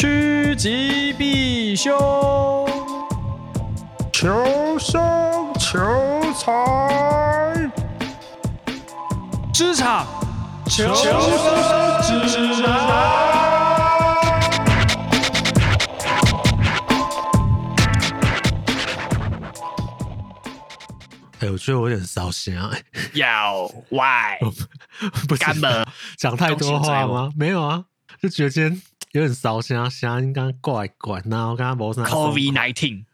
趋吉避凶，求生求财，职场求生指南。哎，我觉得我有点烧心啊！要 why？不是讲太多话吗？没有啊，就觉得今天有点烧心啊，声音刚怪怪，然后刚刚没啥。COVID nineteen，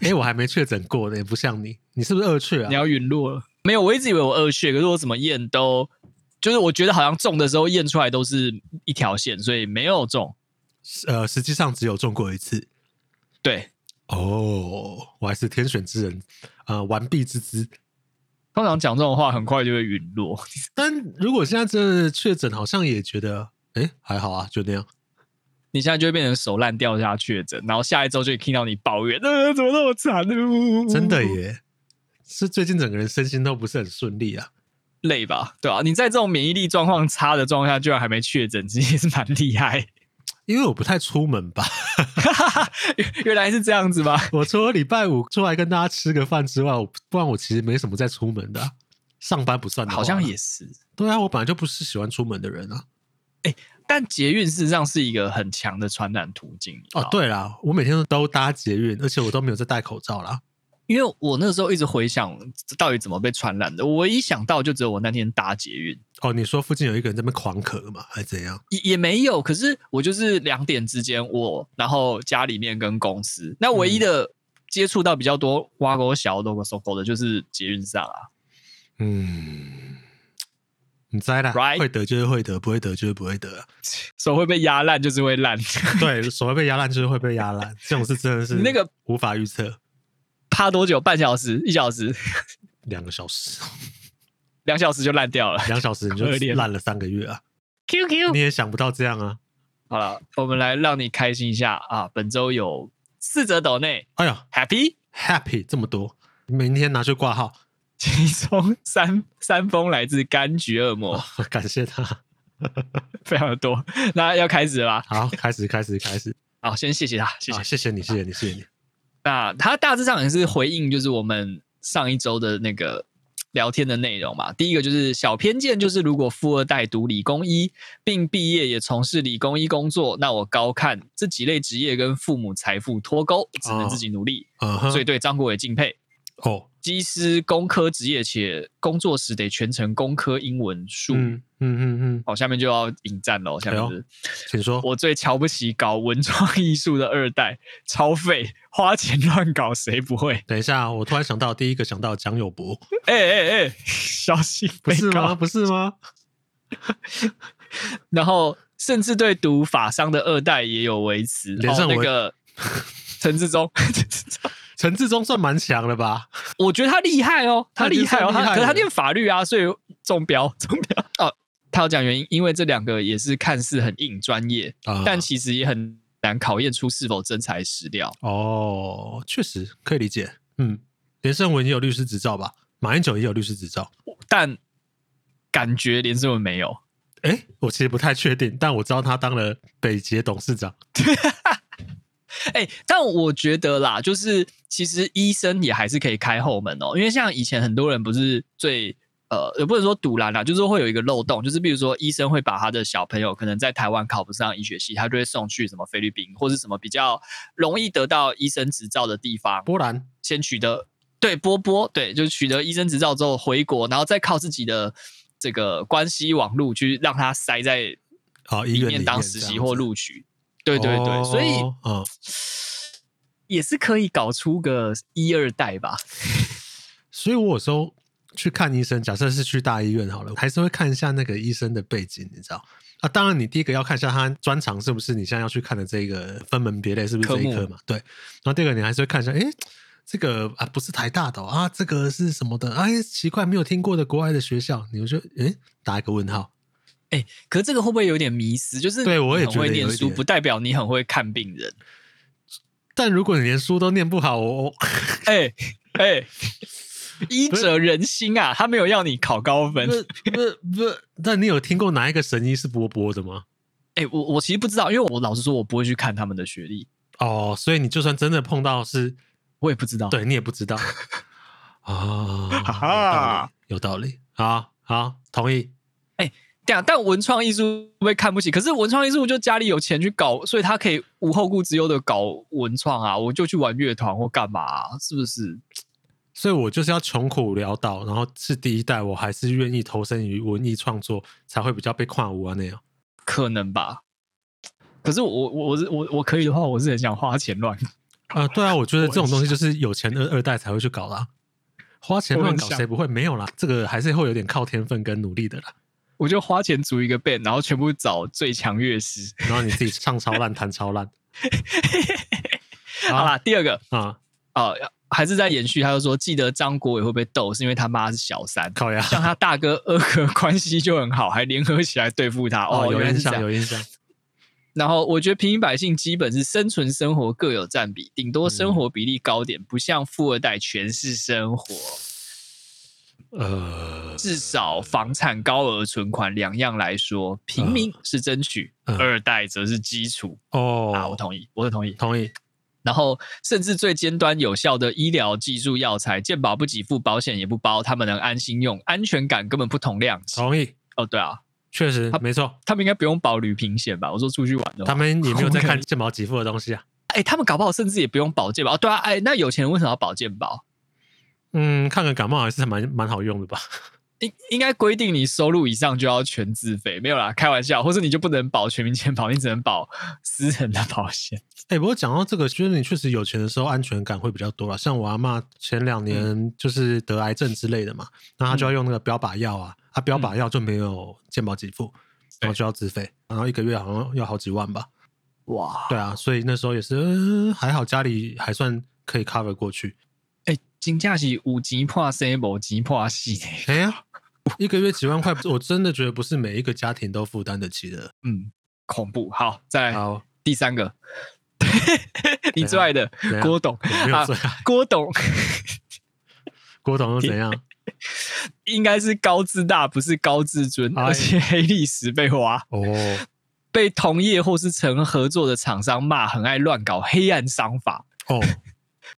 哎，我还没确诊过呢，也不像你，你是不是二确啊？你要陨落了？没有，我一直以为我二确，可是我怎么验都，就是我觉得好像中的时候验出来都是一条线，所以没有中。呃，实际上只有中过一次。对。哦，我还是天选之人，呃，完璧之姿。通常讲这种话，很快就会陨落。但如果现在真的确诊，好像也觉得，哎，还好啊，就那样。你现在就会变成手烂掉下确诊，然后下一周就会听到你抱怨，呃，怎么那么惨呢？真的耶，是最近整个人身心都不是很顺利啊，累吧？对啊，你在这种免疫力状况差的状况下，居然还没确诊，其实也是蛮厉害。因为我不太出门吧，原来是这样子吧？我除了礼拜五出来跟大家吃个饭之外，我不然我其实没什么在出门的、啊，上班不算的。好像也是。对啊，我本来就不是喜欢出门的人啊。欸、但捷运事实上是一个很强的传染途径。哦，对啦，我每天都搭捷运，而且我都没有在戴口罩啦。因为我那个时候一直回想到底怎么被传染的，我一想到就只有我那天搭捷运。哦，你说附近有一个人在那边狂咳嘛？还是怎样？也也没有，可是我就是两点之间，我然后家里面跟公司，那唯一的接触到比较多挖沟小的、搜狗的，就是捷运上啊。嗯，你栽啦，right? 会得就是会得，不会得就是不会得，手会被压烂就是会烂。对，手会被压烂就是会被压烂，这种事真的是那个无法预测。趴多久？半小时？一小时？两个小时？两小时就烂掉了？两小时你就烂了三个月啊？QQ，你也想不到这样啊！好了，我们来让你开心一下啊！本周有四则抖内，哎呀，Happy Happy 这么多，明天拿去挂号。其中三三封来自柑橘恶魔，哦，感谢他，非常的多。那要开始了吧？好，开始，开始，开始。好，先谢谢他，谢谢，谢谢你，谢谢你，谢谢你。那他大致上也是回应，就是我们上一周的那个聊天的内容嘛。第一个就是小偏见，就是如果富二代读理工医，并毕业也从事理工医工作，那我高看这几类职业跟父母财富脱钩，只能自己努力。哦、所以对张国伟敬佩。哦。机师工科职业，且工作时得全程工科英文术。嗯嗯嗯嗯。好，下面就要引战了。下面是，请说。我最瞧不起搞文创艺术的二代，超废，花钱乱搞，谁不会？等一下，我突然想到，第一个想到蒋友柏。哎哎哎，小心！不是吗？不是吗？然后，甚至对读法商的二代也有维持。连上那个 陈志忠。陈志忠算蛮强的吧？我觉得他厉害哦，他厉害哦，他可是他念法律啊，所以 中标中标哦。他要讲原因，因为这两个也是看似很硬专业，啊、但其实也很难考验出是否真材实料。哦，确实可以理解。嗯，连胜文也有律师执照吧？马英九也有律师执照，但感觉连胜文没有。哎，我其实不太确定，但我知道他当了北捷董事长。哎、欸，但我觉得啦，就是其实医生也还是可以开后门哦，因为像以前很多人不是最呃，也不能说堵拦啦，就是会有一个漏洞，就是比如说医生会把他的小朋友可能在台湾考不上医学系，他就会送去什么菲律宾或是什么比较容易得到医生执照的地方，波兰先取得对波波对，就是取得医生执照之后回国，然后再靠自己的这个关系网路去让他塞在好医院当实习或录取。对对对，哦、所以嗯，也是可以搞出个一二代吧。所以我有时候去看医生，假设是去大医院好了，还是会看一下那个医生的背景，你知道？啊，当然，你第一个要看一下他专长是不是你现在要去看的这个分门别类是不是这一科嘛？对。然后第二个，你还是会看一下，哎，这个啊不是台大的、哦、啊，这个是什么的？哎，奇怪，没有听过的国外的学校，你就哎打一个问号。哎、欸，可是这个会不会有点迷失？就是对我也很会念书，不代表你很会看病人。但如果你连书都念不好，我哎哎，医者仁心啊，他没有要你考高分。不不不，但你有听过哪一个神医是波波的吗？哎、欸，我我其实不知道，因为我老实说，我不会去看他们的学历。哦，所以你就算真的碰到是，我也不知道。对，你也不知道。啊，哈哈，有道理，好好同意。哎、欸，对啊，但文创艺术会看不起，可是文创艺术就家里有钱去搞，所以他可以无后顾之忧的搞文创啊，我就去玩乐团或干嘛、啊，是不是？所以我就是要穷苦潦倒，然后是第一代，我还是愿意投身于文艺创作，才会比较被跨无啊那样。可能吧。可是我我我是我我可以的话，我是很想花钱乱。啊、呃，对啊，我觉得这种东西就是有钱二二代才会去搞啦。花钱乱搞谁不会？没有啦，这个还是会有点靠天分跟努力的啦。我就花钱组一个 band，然后全部找最强乐师，然后你自己唱超烂，弹超烂。好啦，第二个啊啊，还是在延续。他就说，记得张国伟会被斗，是因为他妈是小三，靠呀，像他大哥二哥关系就很好，还联合起来对付他。哦，有印象，有印象。然后我觉得平民百姓基本是生存生活各有占比，顶多生活比例高点，嗯、不像富二代全是生活。呃，至少房产、高额存款两样来说，平民是争取，呃、二代则是基础。哦，啊，我同意，我是同意，同意。然后，甚至最尖端有效的医疗技术药材，健保不给付，保险也不包，他们能安心用，安全感根本不同量级。同意。哦，对啊，确实，他没错，他们应该不用保旅平险吧？我说出去玩的，他们也没有在看 健保给付的东西啊。哎，他们搞不好甚至也不用保健保。哦，对啊，哎，那有钱人为什么要保健保？嗯，看个感冒还是蛮蛮好用的吧？应应该规定你收入以上就要全自费，没有啦，开玩笑，或者你就不能保全民健保，你只能保私人的保险。哎、欸，不过讲到这个，觉得你确实有钱的时候安全感会比较多啦。像我阿嬷前两年就是得癌症之类的嘛，那、嗯、她就要用那个标靶药啊，啊标靶药就没有健保给付，嗯、然后就要自费，然后一个月好像要好几万吧。哇，对啊，所以那时候也是、呃、还好，家里还算可以 cover 过去。金价是五级破三，五级破四。哎呀，一个月几万块，我真的觉得不是每一个家庭都负担得起的。嗯，恐怖。好，再来好。第三个，你最爱的郭董。啊，郭董，郭董又怎样？应该是高自大，不是高自尊，哎、而且黑历史被挖哦，被同业或是曾合作的厂商骂，很爱乱搞黑暗商法。哦。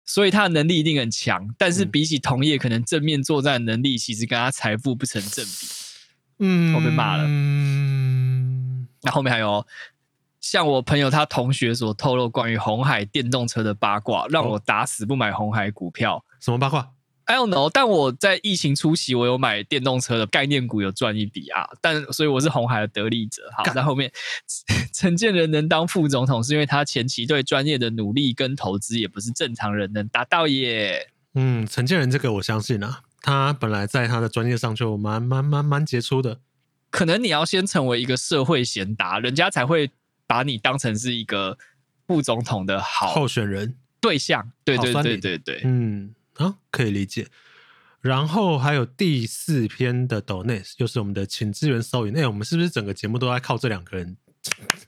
所以他的能力一定很强，但是比起同业，可能正面作战的能力其实跟他财富不成正比。嗯，我被骂了。嗯，那后面还有，像我朋友他同学所透露关于红海电动车的八卦，让我打死不买红海股票。哦，什么八卦？I don't know，但我在疫情初期，我有买电动车的概念股，有赚一笔啊。但所以我是红海的得利者。好，在后面，陈建仁能当副总统，是因为他前期对专业的努力跟投资，也不是正常人能达到耶。嗯，陈建仁这个我相信啊，他本来在他的专业上就蛮蛮蛮蛮杰出的。可能你要先成为一个社会贤达，人家才会把你当成是一个副总统的好候选人对象。对对对对对，对，嗯。啊，可以理解。然后还有第四篇的 Donate，就是我们的请支援收银。那、欸、我们是不是整个节目都在靠这两个人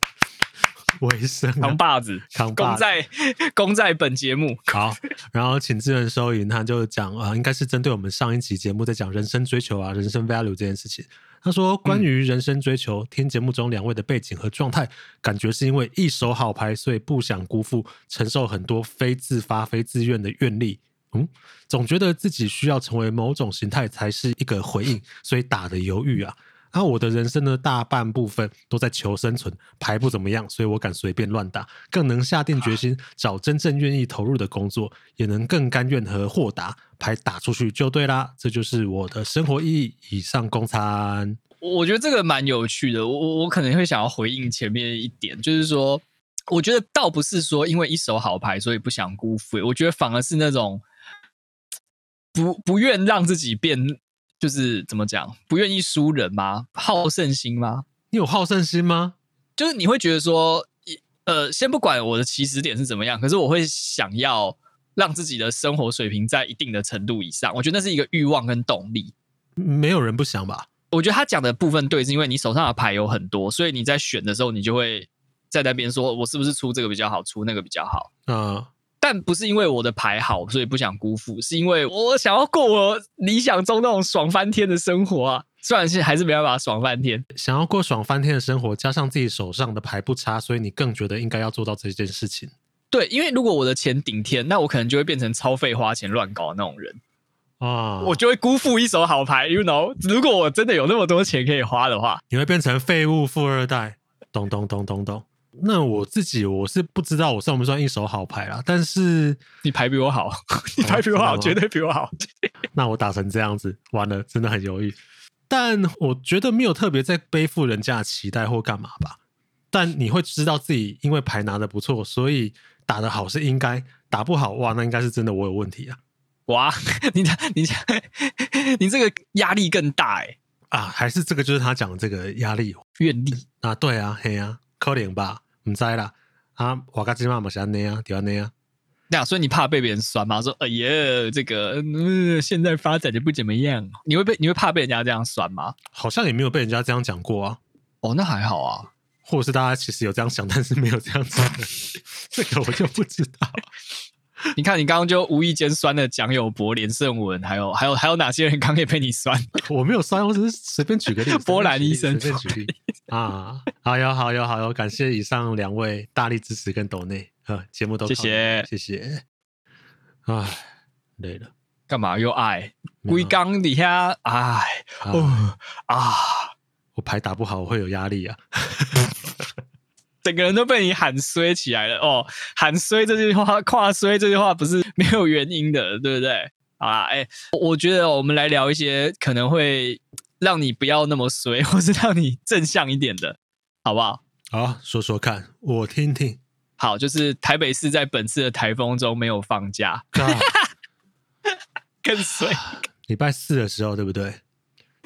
为生、啊？扛把子，扛把子，功在功在本节目。好，然后请支援收银，他就讲啊，应该是针对我们上一期节目在讲人生追求啊，人生 value 这件事情。他说，关于人生追求，嗯、听节目中两位的背景和状态，感觉是因为一手好牌，所以不想辜负，承受很多非自发、非自愿的愿力。嗯，总觉得自己需要成为某种形态才是一个回应，所以打的犹豫啊。啊，我的人生呢大半部分都在求生存，牌不怎么样，所以我敢随便乱打，更能下定决心找真正愿意投入的工作，也能更甘愿和豁达，牌打出去就对啦。这就是我的生活意义。以上供餐。我觉得这个蛮有趣的，我我可能会想要回应前面一点，就是说，我觉得倒不是说因为一手好牌所以不想辜负，我觉得反而是那种。不不愿让自己变，就是怎么讲？不愿意输人吗？好胜心吗？你有好胜心吗？就是你会觉得说，呃，先不管我的起始点是怎么样，可是我会想要让自己的生活水平在一定的程度以上。我觉得那是一个欲望跟动力。没有人不想吧？我觉得他讲的部分对，是因为你手上的牌有很多，所以你在选的时候，你就会在那边说，我是不是出这个比较好，出那个比较好？嗯。但不是因为我的牌好，所以不想辜负，是因为我想要过我理想中那种爽翻天的生活啊！虽然是还是没办法爽翻天，想要过爽翻天的生活，加上自己手上的牌不差，所以你更觉得应该要做到这件事情。对，因为如果我的钱顶天，那我可能就会变成超费花钱乱搞的那种人啊，我就会辜负一手好牌。You know，如果我真的有那么多钱可以花的话，你会变成废物富二代。咚咚咚咚咚。那我自己我是不知道我算不算一手好牌啦，但是 你牌比我好，你牌比我好，绝对比我好。那我打成这样子，完了，真的很犹豫。但我觉得没有特别在背负人家的期待或干嘛吧。但你会知道自己因为牌拿的不错，所以打得好是应该，打不好哇，那应该是真的我有问题啊。哇，你你你这个压力更大哎啊，还是这个就是他讲的这个压力愿力啊？对啊，嘿啊，可怜吧。唔知啦，啊，我家今晚冇想那样，对啊那样。那所以你怕被别人酸吗？说，哎呀，这个嗯，现在发展的不怎么样，你会被你会怕被人家这样酸吗？好像也没有被人家这样讲过啊。哦，那还好啊。或者是大家其实有这样想，但是没有这样子，这个我就不知道。你看，你刚刚就无意间酸了蒋友柏、连胜文，还有还有还有哪些人刚可以被你酸？我没有酸，我只是随便举个例子。波兰医生，随便举例啊！好哟，好哟，好哟！感谢以上两位大力支持跟抖内啊，节目都谢谢谢谢。唉，累了，干嘛又爱？龟缸底下唉哦啊！我牌打不好，我会有压力啊。整个人都被你喊衰起来了哦！喊衰这句话，跨衰这句话不是没有原因的，对不对？好啦，哎，我觉得我们来聊一些可能会让你不要那么衰，或是让你正向一点的，好不好？好，说说看，我听听。好，就是台北市在本次的台风中没有放假，更衰。礼拜四的时候，对不对？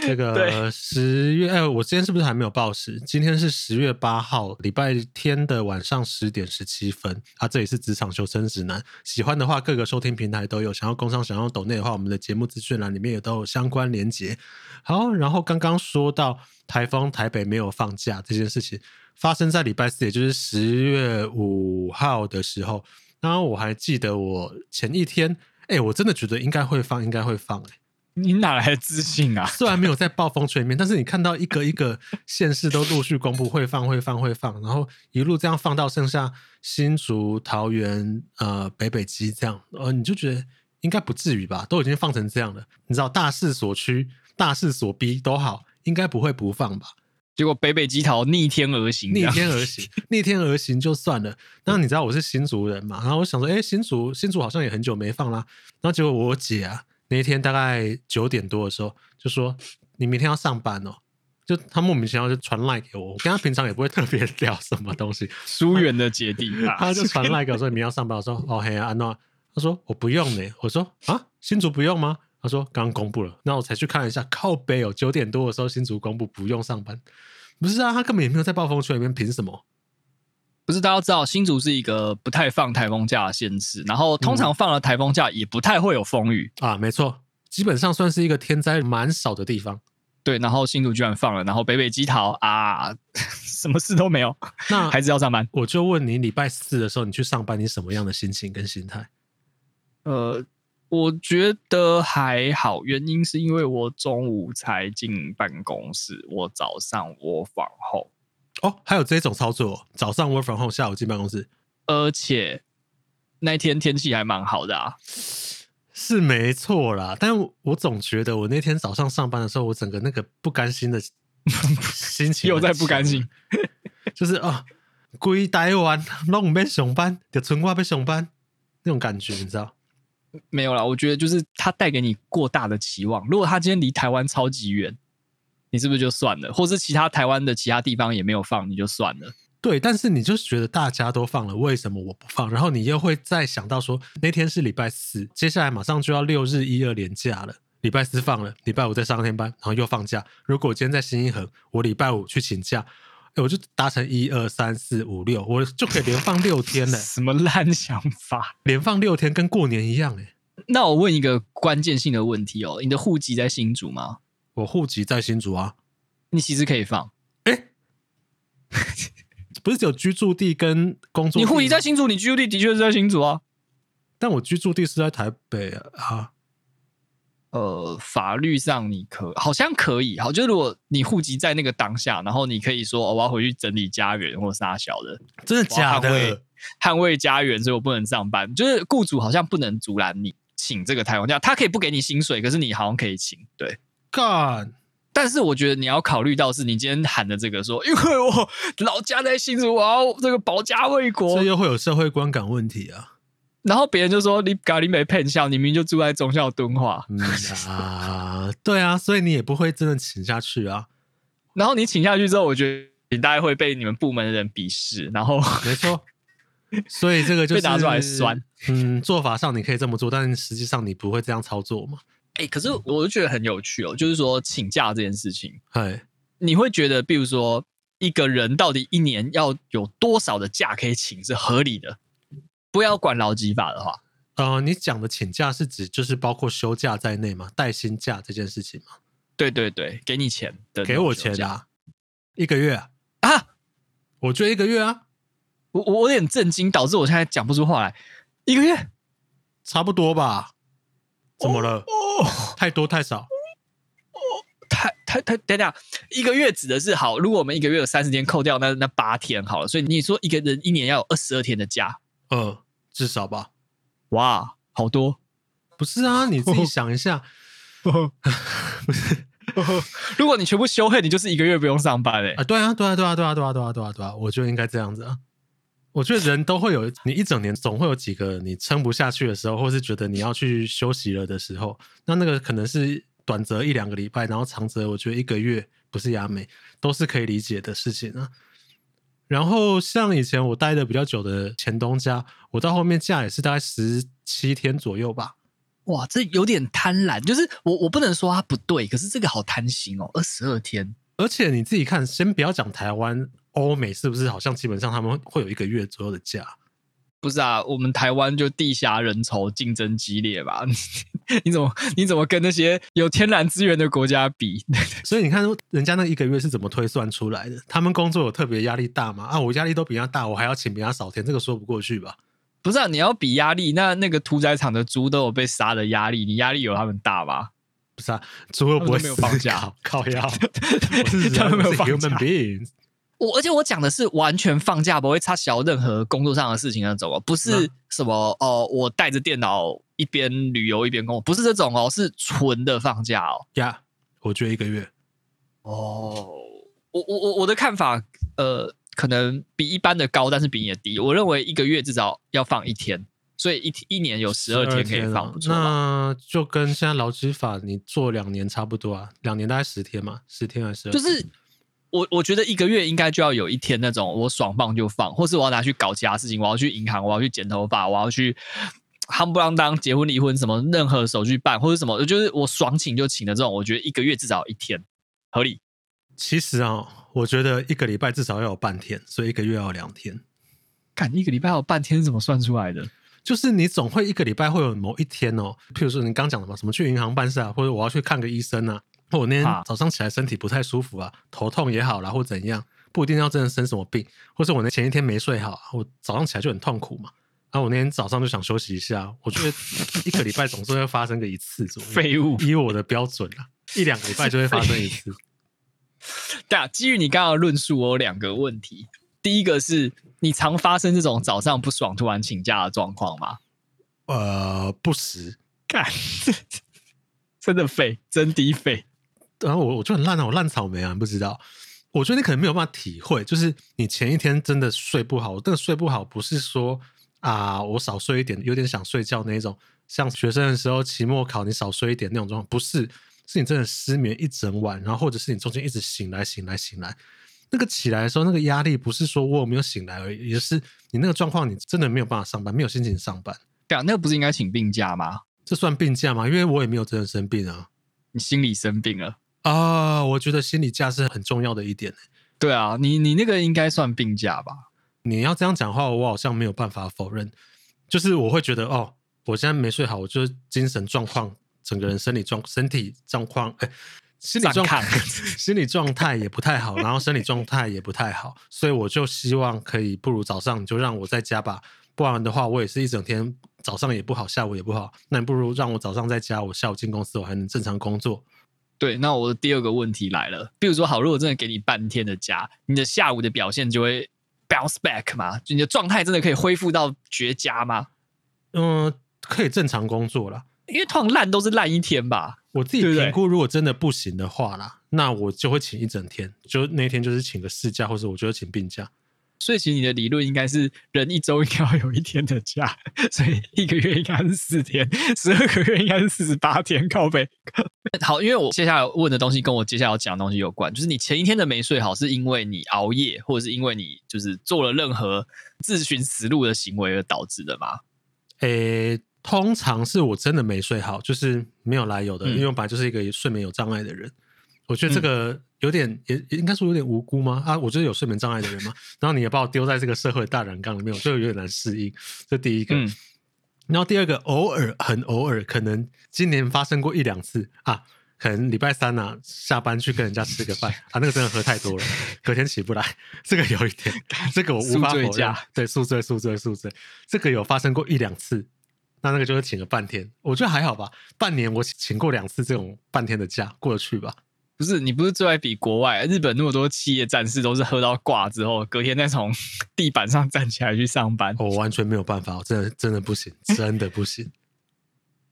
这个十月，哎，我今天是不是还没有报时？今天是十月八号，礼拜天的晚上十点十七分。啊，这里是职场求生指南。喜欢的话，各个收听平台都有。想要工商、想要抖内的话，我们的节目资讯栏里面也都有相关连结。好，然后刚刚说到台风，台北没有放假这件事情，发生在礼拜四，也就是十月五号的时候。然后我还记得我前一天，哎，我真的觉得应该会放，应该会放，哎。你哪来的自信啊？虽然没有在暴风圈里面，但是你看到一个一个县市都陆续公布会放会放会放，然后一路这样放到剩下新竹、桃园、呃北北基这样，呃你就觉得应该不至于吧？都已经放成这样了，你知道大势所趋、大势所逼都好，应该不会不放吧？结果北北基桃逆天而行，逆天而行，逆天而行就算了。那你知道我是新竹人嘛？然后我想说，哎，新竹新竹好像也很久没放啦。然后结果我姐啊。那一天大概九点多的时候，就说你明天要上班哦，就他莫名其妙就传赖给我，我跟他平常也不会特别聊什么东西，疏远的姐弟，他就传赖给我说你明天要上班，我说哦嘿啊安诺，他说我不用呢，我说啊？新竹不用吗？他说刚刚公布了，那我才去看了一下，靠背哦，九点多的时候新竹公布不用上班，不是啊，他根本也没有在暴风圈里面，凭什么？不是，大家知道新竹是一个不太放台风假的县市，然后通常放了台风假也不太会有风雨、嗯、啊，没错，基本上算是一个天灾蛮少的地方。对，然后新竹居然放了，然后北北基桃啊，什么事都没有，那还是要上班。我就问你，礼拜四的时候你去上班，你什么样的心情跟心态？呃，我觉得还好，原因是因为我中午才进办公室，我早上我放后。哦，还有这种操作，早上 work from home，下午进办公室，而且那天天气还蛮好的啊，是没错啦。但我总觉得我那天早上上班的时候，我整个那个不甘心的 心情又在不甘心，就是啊，归台湾，弄被上班，就春瓜被上班那种感觉，你知道？没有啦，我觉得就是他带给你过大的期望。如果他今天离台湾超级远。你是不是就算了，或是其他台湾的其他地方也没有放，你就算了。对，但是你就是觉得大家都放了，为什么我不放？然后你又会再想到说，那天是礼拜四，接下来马上就要六日一二连假了。礼拜四放了，礼拜五再上天班，然后又放假。如果我今天在新一恒，我礼拜五去请假，哎，我就达成一二三四五六，我就可以连放六天了。什么烂想法？连放六天跟过年一样哎。那我问一个关键性的问题哦，你的户籍在新竹吗？我户籍在新竹啊，你其实可以放，哎、欸，不是只有居住地跟工作地？你户籍在新竹，你居住地的确是在新竹啊，但我居住地是在台北啊。呃，法律上你可好像可以，好，就是如果你户籍在那个当下，然后你可以说，哦，我要回去整理家园或啥小的，真的假的？捍卫家园，所以我不能上班。就是雇主好像不能阻拦你请这个台风假，他可以不给你薪水，可是你好像可以请。对干，但是我觉得你要考虑到是你今天喊的这个说，因为我老家在新竹，我要这个保家卫国，这又会有社会观感问题啊。然后别人就说你咖喱没骗笑，你明明就住在中校敦化。嗯啊，对啊，所以你也不会真的请下去啊。然后你请下去之后，我觉得你大概会被你们部门的人鄙视。然后没错，所以这个就 是被拿出来酸。嗯，做法上你可以这么做，但实际上你不会这样操作嘛？哎、欸，可是我就觉得很有趣哦，就是说请假这件事情，哎，你会觉得，比如说一个人到底一年要有多少的假可以请是合理的？不要管劳基法的话，呃，你讲的请假是指就是包括休假在内吗？带薪假这件事情吗？对对对，给你钱的，给我钱啊，一个月啊？啊我觉得一个月啊，我我有点震惊，导致我现在讲不出话来。一个月差不多吧？怎么了？太多太少？哦，太太太，等等，一个月指的是好，如果我们一个月有三十天，扣掉那那八天好了，所以你说一个人一年要有二十二天的假。嗯，至少吧。哇，好多，不是啊？你自己想一下，不是。如果你全部休会，你就是一个月不用上班哎。啊，对啊，对啊，对啊，对啊，对啊，对啊，对啊，对啊，我觉得应该这样子啊。我觉得人都会有，你一整年总会有几个你撑不下去的时候，或是觉得你要去休息了的时候。那那个可能是短则一两个礼拜，然后长则我觉得一个月不是亚美都是可以理解的事情啊。然后像以前我待的比较久的前东家，我到后面假也是大概十七天左右吧。哇，这有点贪婪，就是我我不能说它不对，可是这个好贪心哦，二十二天。而且你自己看，先不要讲台湾、欧美是不是好像基本上他们会有一个月左右的假？不是啊，我们台湾就地狭人稠，竞争激烈吧。你怎么你怎么跟那些有天然资源的国家比？所以你看，人家那一个月是怎么推算出来的？他们工作有特别压力大吗？啊，我压力都比他大，我还要请比他少天，这个说不过去吧？不是啊，你要比压力，那那个屠宰场的猪都有被杀的压力，你压力有他们大吗？不是啊，猪又不会没有放假，靠腰，他们没有放假。human beings 我而且我讲的是完全放假，不会插小任何工作上的事情那种哦，不是什么哦、呃，我带着电脑一边旅游一边工作，不是这种哦，是纯的放假哦。呀、yeah，我觉得一个月。哦，我我我我的看法，呃，可能比一般的高，但是比你的低。我认为一个月至少要放一天，所以一一年有十二天可以放，不错。那就跟现在劳基法你做两年差不多啊，两年大概十天嘛，十天还是天？就是。我我觉得一个月应该就要有一天那种我爽放就放，或是我要拿去搞其他事情，我要去银行，我要去剪头发，我要去夯不啷当结婚离婚什么任何手续办或者什么，就是我爽请就请的这种，我觉得一个月至少一天合理。其实啊，我觉得一个礼拜至少要有半天，所以一个月要有两天。干一个礼拜要有半天是怎么算出来的？就是你总会一个礼拜会有某一天哦，譬如说你刚讲的嘛，什么去银行办事啊，或者我要去看个医生啊。我那天早上起来身体不太舒服啊，头痛也好啦，或怎样，不一定要真的生什么病，或是我那前一天没睡好，我早上起来就很痛苦嘛。然后我那天早上就想休息一下，我觉得一个礼拜总是会发生个一次左右。废物，以我的标准啊，一两个礼拜就会发生一次。对啊，基于你刚刚的论述，我有两个问题。第一个是你常发生这种早上不爽突然请假的状况吗？呃，不时。干，真的废，真的废。然后我我就很烂啊，我烂草莓啊，你不知道。我觉得你可能没有办法体会，就是你前一天真的睡不好，这个睡不好不是说啊我少睡一点，有点想睡觉那一种，像学生的时候期末考你少睡一点那种状况，不是，是你真的失眠一整晚，然后或者是你中间一直醒来醒来醒来，那个起来的时候那个压力不是说我有没有醒来而已，也是你那个状况你真的没有办法上班，没有心情上班。对啊，那个不是应该请病假吗？这算病假吗？因为我也没有真的生病啊，你心理生病了。啊，我觉得心理价是很重要的一点。对啊，你你那个应该算病假吧？你要这样讲话，我好像没有办法否认。就是我会觉得，哦，我现在没睡好，我就是精神状况，整个人生理状身体状况，哎，心理状态，心理状态也不太好，然后生理状态也不太好，所以我就希望可以，不如早上你就让我在家吧。不然的话，我也是一整天早上也不好，下午也不好，那你不如让我早上在家，我下午进公司，我还能正常工作。对，那我的第二个问题来了，比如说好，如果真的给你半天的假，你的下午的表现就会 bounce back 吗？就你的状态真的可以恢复到绝佳吗？嗯，可以正常工作了，因为通常烂都是烂一天吧。我自己评估，如果真的不行的话啦，对对，那我就会请一整天，就那天就是请个事假，或者我就会请病假。所以其实你的理论应该是人一周应该要有一天的假，所以一个月应该是四天，十二个月应该是四十八天。靠背。好，因为我接下来问的东西跟我接下来要讲的东西有关，就是你前一天的没睡好，是因为你熬夜，或者是因为你就是做了任何自寻死路的行为而导致的吗？诶。通常是我真的没睡好，就是没有来由的，嗯、因为我本来就是一个睡眠有障碍的人。我觉得这个有点，嗯、也应该说有点无辜吗？啊，我就是有睡眠障碍的人嘛。然后你也把我丢在这个社会大染缸里面，我就有点难适应。这第一个。嗯、然后第二个，偶尔很偶尔，可能今年发生过一两次啊，可能礼拜三啊下班去跟人家吃个饭啊，那个真的喝太多了，隔天起不来。这个有一点，这个我无法否认。对，宿醉，宿醉，宿醉，这个有发生过一两次。那那个就是请了半天，我觉得还好吧。半年我请过两次这种半天的假，过得去吧？不是，你不是最爱比国外日本那么多企业战士都是喝到挂之后，隔天再从 地板上站起来去上班。我完全没有办法，我真的真的不行，真的不行。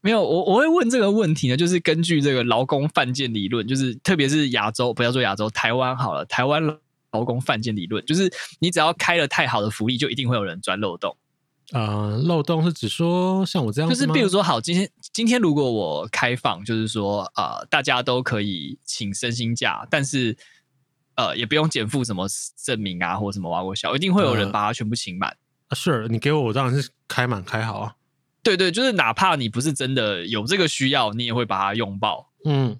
没有，我我会问这个问题呢，就是根据这个劳工犯贱理论，就是特别是亚洲，不要说亚洲，台湾好了，台湾劳工犯贱理论，就是你只要开了太好的福利，就一定会有人钻漏洞。呃，漏洞是指说像我这样，就是比如说，好，今天今天如果我开放，就是说，呃，大家都可以请身心假，但是呃，也不用减负什么证明啊，或什么挖过小，一定会有人把它全部请满。啊，是，你给我，我当然是开满开好啊。对对，就是哪怕你不是真的有这个需要，你也会把它用爆，嗯，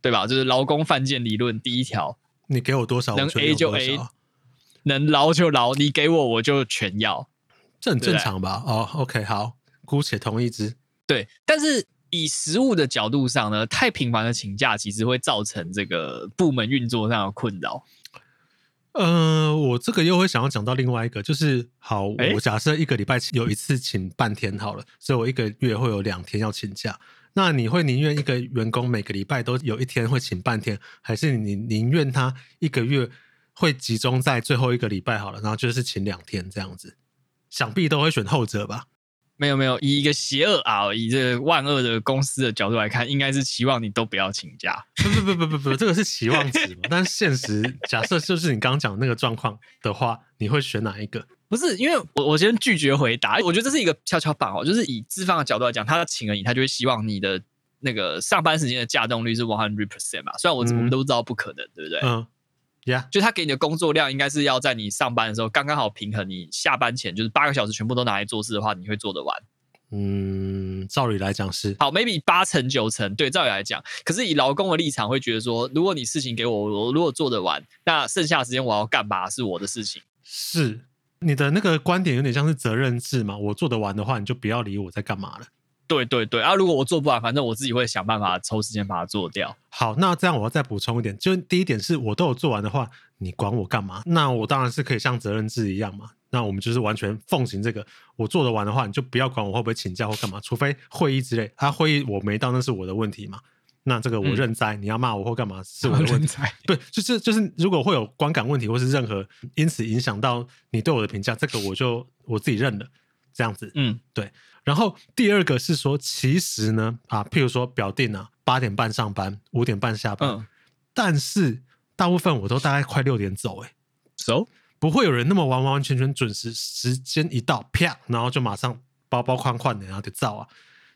对吧？就是劳工犯贱理论第一条，你给我多少，能 A 就 A，能劳就劳，你给我我就全要。这很正常吧？哦，OK，好，姑且同一只。对，但是以实物的角度上呢，太频繁的请假其实会造成这个部门运作上的困扰。呃，我这个又会想要讲到另外一个，就是好，我假设一个礼拜有一次请半天好了，所以我一个月会有两天要请假。那你会宁愿一个员工每个礼拜都有一天会请半天，还是你宁愿他一个月会集中在最后一个礼拜好了，然后就是请两天这样子？想必都会选后者吧？没有没有，以一个邪恶啊，以这个万恶的公司的角度来看，应该是期望你都不要请假。不不不不不不，这个是期望值嘛？但是现实假设就是你刚刚讲的那个状况的话，你会选哪一个？不是，因为我我先拒绝回答。我觉得这是一个跷跷板哦，就是以资方的角度来讲，他请了你，他就会希望你的那个上班时间的假动率是 one hundred percent 嘛。虽然我、嗯、我们都知道不可能，对不对？嗯。Yeah. 就他给你的工作量应该是要在你上班的时候刚刚好平衡，你下班前就是八个小时全部都拿来做事的话，你会做得完。嗯，照理来讲是。好，maybe 八成九成，对，照理来讲。可是以劳工的立场会觉得说，如果你事情给我，我如果做得完，那剩下的时间我要干嘛是我的事情。是，你的那个观点有点像是责任制嘛？我做得完的话，你就不要理我在干嘛了。对对对，啊，如果我做不完，反正我自己会想办法抽时间把它做掉。好，那这样我要再补充一点，就第一点是我都有做完的话，你管我干嘛？那我当然是可以像责任制一样嘛。那我们就是完全奉行这个，我做得完的话，你就不要管我会不会请假或干嘛，除非会议之类。啊，会议我没到，那是我的问题嘛。那这个我认栽，嗯、你要骂我或干嘛是我 的问题。对，就是就是，如果会有观感问题或是任何因此影响到你对我的评价，这个我就我自己认了，这样子。嗯，对。然后第二个是说，其实呢，啊，譬如说表定啊，八点半上班，五点半下班，嗯、但是大部分我都大概快六点走，哎，so 不会有人那么完完全全准时，时间一到啪，然后就马上包包框框的然后就走啊，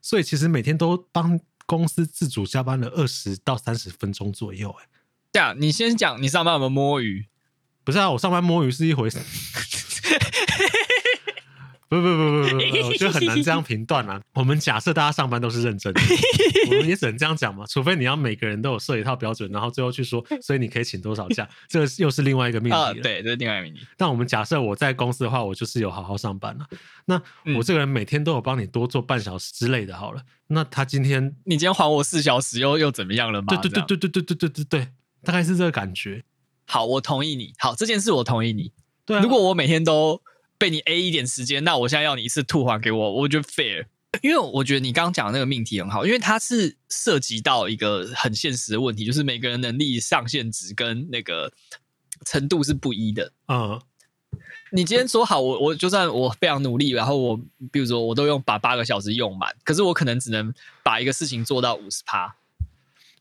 所以其实每天都帮公司自主加班了二十到三十分钟左右，哎，对啊，你先讲你上班有没有摸鱼？不是啊，我上班摸鱼是一回事。不不不不不不，我觉得很难这样评断啊。我们假设大家上班都是认真的，我们也只能这样讲嘛。除非你要每个人都有设一套标准，然后最后去说，所以你可以请多少假，这个又是另外一个命题了。对，这是另外一个命题。但我们假设我在公司的话，我就是有好好上班了。那我这个人每天都有帮你多做半小时之类的，好了。那他今天，你今天还我四小时，又又怎么样了吗？对对对对对对对对对对，大概是这个感觉。好，我同意你。好，这件事我同意你。对，如果我每天都。被你 A 一点时间，那我现在要你一次吐还给我，我觉得 fair。因为我觉得你刚刚讲的那个命题很好，因为它是涉及到一个很现实的问题，就是每个人能力上限值跟那个程度是不一的。嗯，你今天说好，我我就算我非常努力，然后我比如说我都用把八个小时用满，可是我可能只能把一个事情做到五十趴。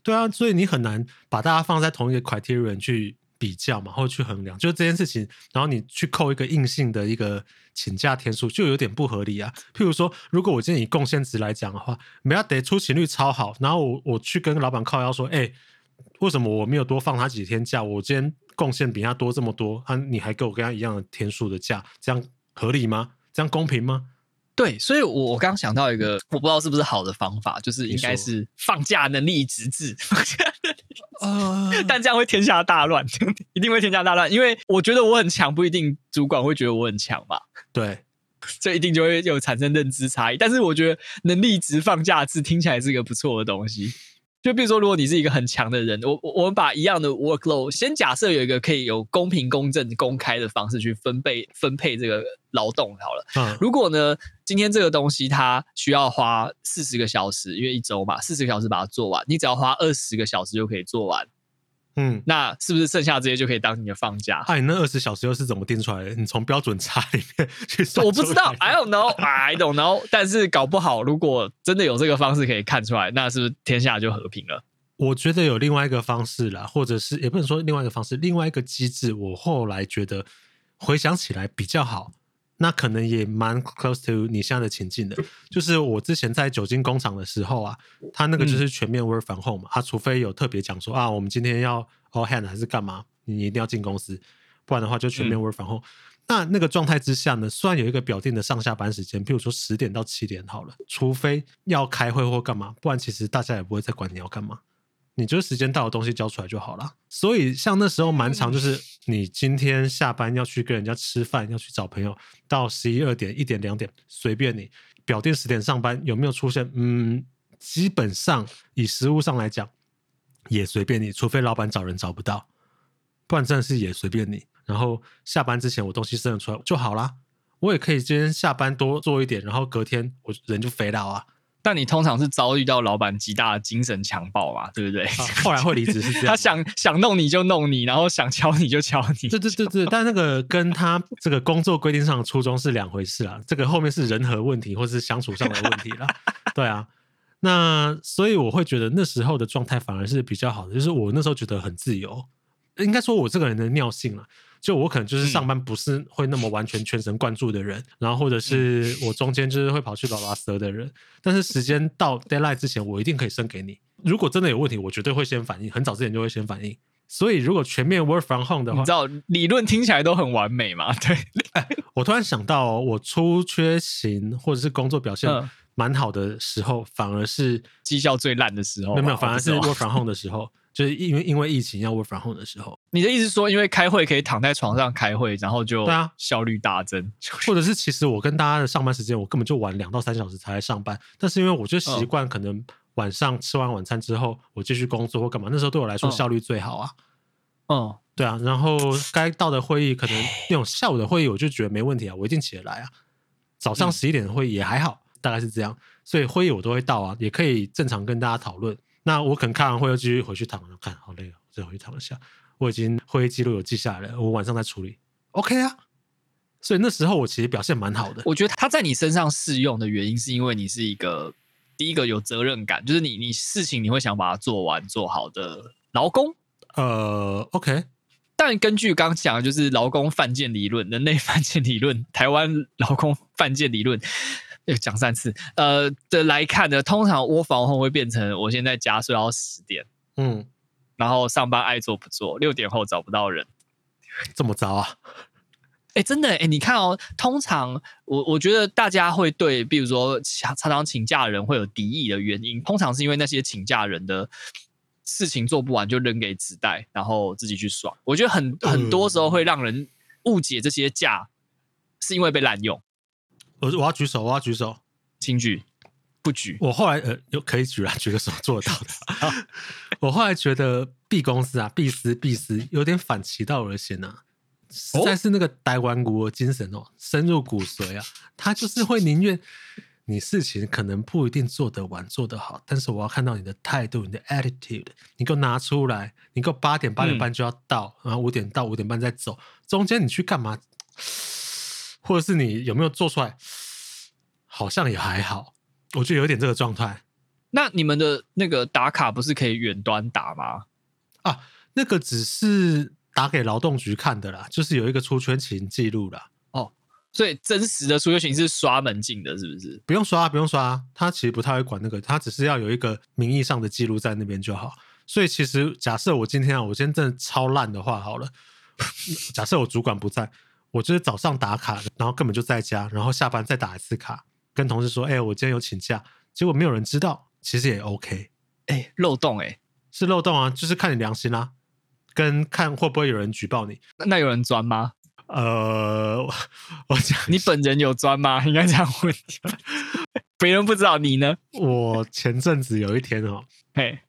对啊，所以你很难把大家放在同一个 criterion 去比较嘛，或去衡量，就是这件事情，然后你去扣一个硬性的一个请假天数，就有点不合理啊。譬如说，如果我今天以贡献值来讲的话，梅亚得出勤率超好，然后我我去跟老板靠腰说，哎，为什么我没有多放他几天假？我今天贡献比他多这么多，啊，你还给我跟他一样的天数的假，这样合理吗？这样公平吗？对，所以我我刚想到一个，我不知道是不是好的方法，就是应该是放假能力值制。呃，但这样会天下大乱，一定会天下大乱，因为我觉得我很强，不一定主管会觉得我很强吧？对，这一定就会有产生认知差异。但是我觉得能力值放假制听起来是一个不错的东西。就比如说，如果你是一个很强的人，我我们把一样的 workload，先假设有一个可以有公平、公正、公开的方式去分配分配这个劳动好了。嗯，如果呢，今天这个东西它需要花四十个小时，因为一周嘛，四十个小时把它做完，你只要花二十个小时就可以做完。嗯，那是不是剩下这些就可以当你的放假？哎、啊，你那二十小时又是怎么定出来的？你从标准差里面去算？我不知道，I don't know，I don't know。但是搞不好，如果真的有这个方式可以看出来，那是不是天下就和平了？我觉得有另外一个方式啦，或者是也不能说另外一个方式，另外一个机制，我后来觉得回想起来比较好。那可能也蛮 close to 你现在的情境的，就是我之前在酒精工厂的时候啊，他那个就是全面 work from home 嘛，他除非有特别讲说啊，我们今天要 all hand 还是干嘛，你一定要进公司，不然的话就全面 work from home。那那个状态之下呢，虽然有一个表定的上下班时间，譬如说十点到七点好了，除非要开会或干嘛，不然其实大家也不会再管你要干嘛。你就是时间到的东西交出来就好了。所以像那时候蛮长，就是你今天下班要去跟人家吃饭，要去找朋友，到十一二点、一点、两点，随便你。表定十点上班有没有出现？嗯，基本上以实务上来讲，也随便你，除非老板找人找不到，不然真的是也随便你。然后下班之前我东西生得出来就好啦。我也可以今天下班多做一点，然后隔天我人就飞了啊。但你通常是遭遇到老板极大的精神强暴嘛，对不对？啊、后来会离职是这样，他想想弄你就弄你，然后想敲你就敲你。对对对对，但那个跟他这个工作规定上的初衷是两回事啊。这个后面是人和问题或是相处上的问题了。对啊，那所以我会觉得那时候的状态反而是比较好的，就是我那时候觉得很自由。应该说我这个人的尿性了。就我可能就是上班不是会那么完全全神贯注的人，嗯、然后或者是我中间就是会跑去拉拉舌的人，但是时间到 deadline 之前，我一定可以升给你。如果真的有问题，我绝对会先反应，很早之前就会先反应。所以如果全面 work from home 的话，你知道理论听起来都很完美嘛？对。哎，我突然想到、哦，我出缺勤或者是工作表现蛮好的时候，嗯、反而是绩效最烂的时候。没有没有，反而是 work from home 的时候。就是因为因为疫情要 work from home 的时候，你的意思说，因为开会可以躺在床上开会，然后就对啊效率大增，或者是其实我跟大家的上班时间，我根本就晚两到三小时才来上班，但是因为我就习惯可能晚上吃完晚餐之后，我继续工作或干嘛，那时候对我来说效率最好啊。嗯，对啊，然后该到的会议，可能 那种下午的会议，我就觉得没问题啊，我一定起得来啊。早上十一点的会议也还好，大概是这样，所以会议我都会到啊，也可以正常跟大家讨论。那我可能看完会又继续回去躺着看，好累哦，再回去躺一下。我已经会议记录有记下来了，我晚上再处理，OK 啊。所以那时候我其实表现蛮好的。我觉得他在你身上适用的。原因，是因为你是一个第一个有责任感，就是你你事情你会想把它做完做好的。劳工。呃，OK。但根据刚讲的，就是劳工犯贱理论、人类犯贱理论、台湾劳工犯贱理论。要讲三次，呃的来看呢，通常 work from home 会变成我现在家睡到十点，嗯，然后上班爱做不做，六点后找不到人，这么糟啊？哎、欸，真的哎、欸，你看哦，通常我我觉得大家会对，比如说常常请假的人会有敌意的原因，通常是因为那些请假人的事情做不完就扔给纸袋，然后自己去爽。我觉得很很多时候会让人误解这些假是因为被滥用。我我要举手，我要举手，请举，不举。我后来呃，有可以举了，举个手做得到的。我后来觉得 B 公司啊，B 司 B 司有点反其道而行啊。实在是那个台湾骨的精神哦，深入骨髓啊。他就是会宁愿你事情可能不一定做得完、做得好，但是我要看到你的态度、你的 attitude，你给我拿出来。你给我八点八点半就要到，嗯、然后五点到五点半再走，中间你去干嘛？或者是你有没有做出来？好像也还好，我觉得有点这个状态。那你们的那个打卡不是可以远端打吗？啊，那个只是打给劳动局看的啦，就是有一个出缺勤记录啦。哦，所以真实的出缺勤是刷门禁的，是不是？不用刷，不用刷，他其实不太会管那个，他只是要有一个名义上的记录在那边就好。所以其实假设我今天啊，我今天真的超烂的话，好了，假设我主管不在，我就是早上打卡，然后根本就在家，然后下班再打一次卡，跟同事说，哎、欸，我今天有请假，结果没有人知道。其实也 OK，哎、欸，漏洞哎、欸，是漏洞啊，就是看你良心啦、啊，跟看会不会有人举报你。那有人钻吗？呃，我讲你本人有钻吗？应该这样问你。别人不知道你呢？我前阵子有一天哦，嘿，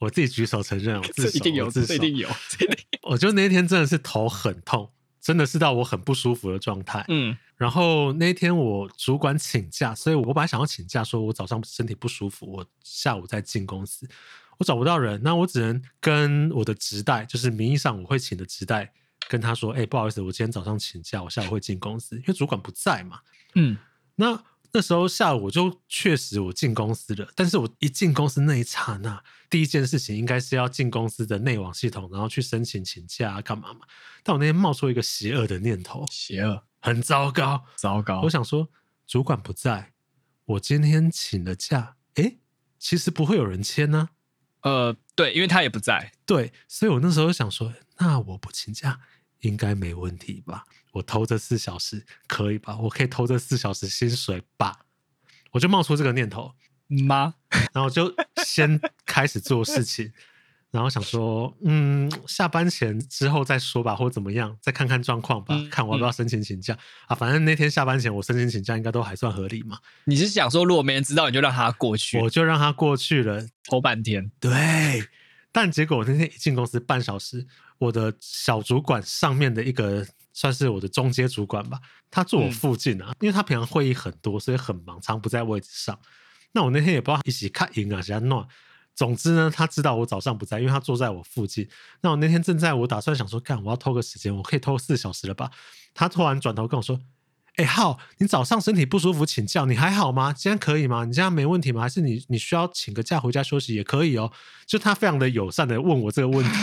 我自己举手承认，我自首，一定有，自首，一定有，一定有。我就那天真的是头很痛，真的是到我很不舒服的状态。嗯。然后那天我主管请假，所以我本来想要请假，说我早上身体不舒服，我下午再进公司。我找不到人，那我只能跟我的直代，就是名义上我会请的直代，跟他说：“哎，不好意思，我今天早上请假，我下午会进公司，因为主管不在嘛。”嗯，那那时候下午我就确实我进公司了，但是我一进公司那一刹那，第一件事情应该是要进公司的内网系统，然后去申请请假干嘛嘛。但我那天冒出一个邪恶的念头，邪恶。很糟糕，糟糕！我想说，主管不在，我今天请了假，诶，其实不会有人签呢、啊。呃，对，因为他也不在，对，所以我那时候想说，那我不请假应该没问题吧？我偷这四小时可以吧？我可以偷这四小时薪水吧？我就冒出这个念头吗？然后就先开始做事情。然后想说，嗯，下班前之后再说吧，或者怎么样，再看看状况吧，嗯、看我要不要申请请假、嗯、啊。反正那天下班前我申请请假，应该都还算合理嘛。你是想说，如果没人知道，你就让他过去？我就让他过去了，拖半天。对，但结果我那天一进公司半小时，我的小主管上面的一个算是我的中阶主管吧，他坐我附近啊，嗯、因为他平常会议很多，所以很忙，常不在位置上。那我那天也不知道一起看赢啊，怎样弄。总之呢，他知道我早上不在，因为他坐在我附近。那我那天正在我打算想说，干，我要偷个时间，我可以偷四小时了吧？他突然转头跟我说：“哎、欸，浩，你早上身体不舒服请假，你还好吗？今天可以吗？你今天没问题吗？还是你你需要请个假回家休息也可以哦？”就他非常的友善的问我这个问题，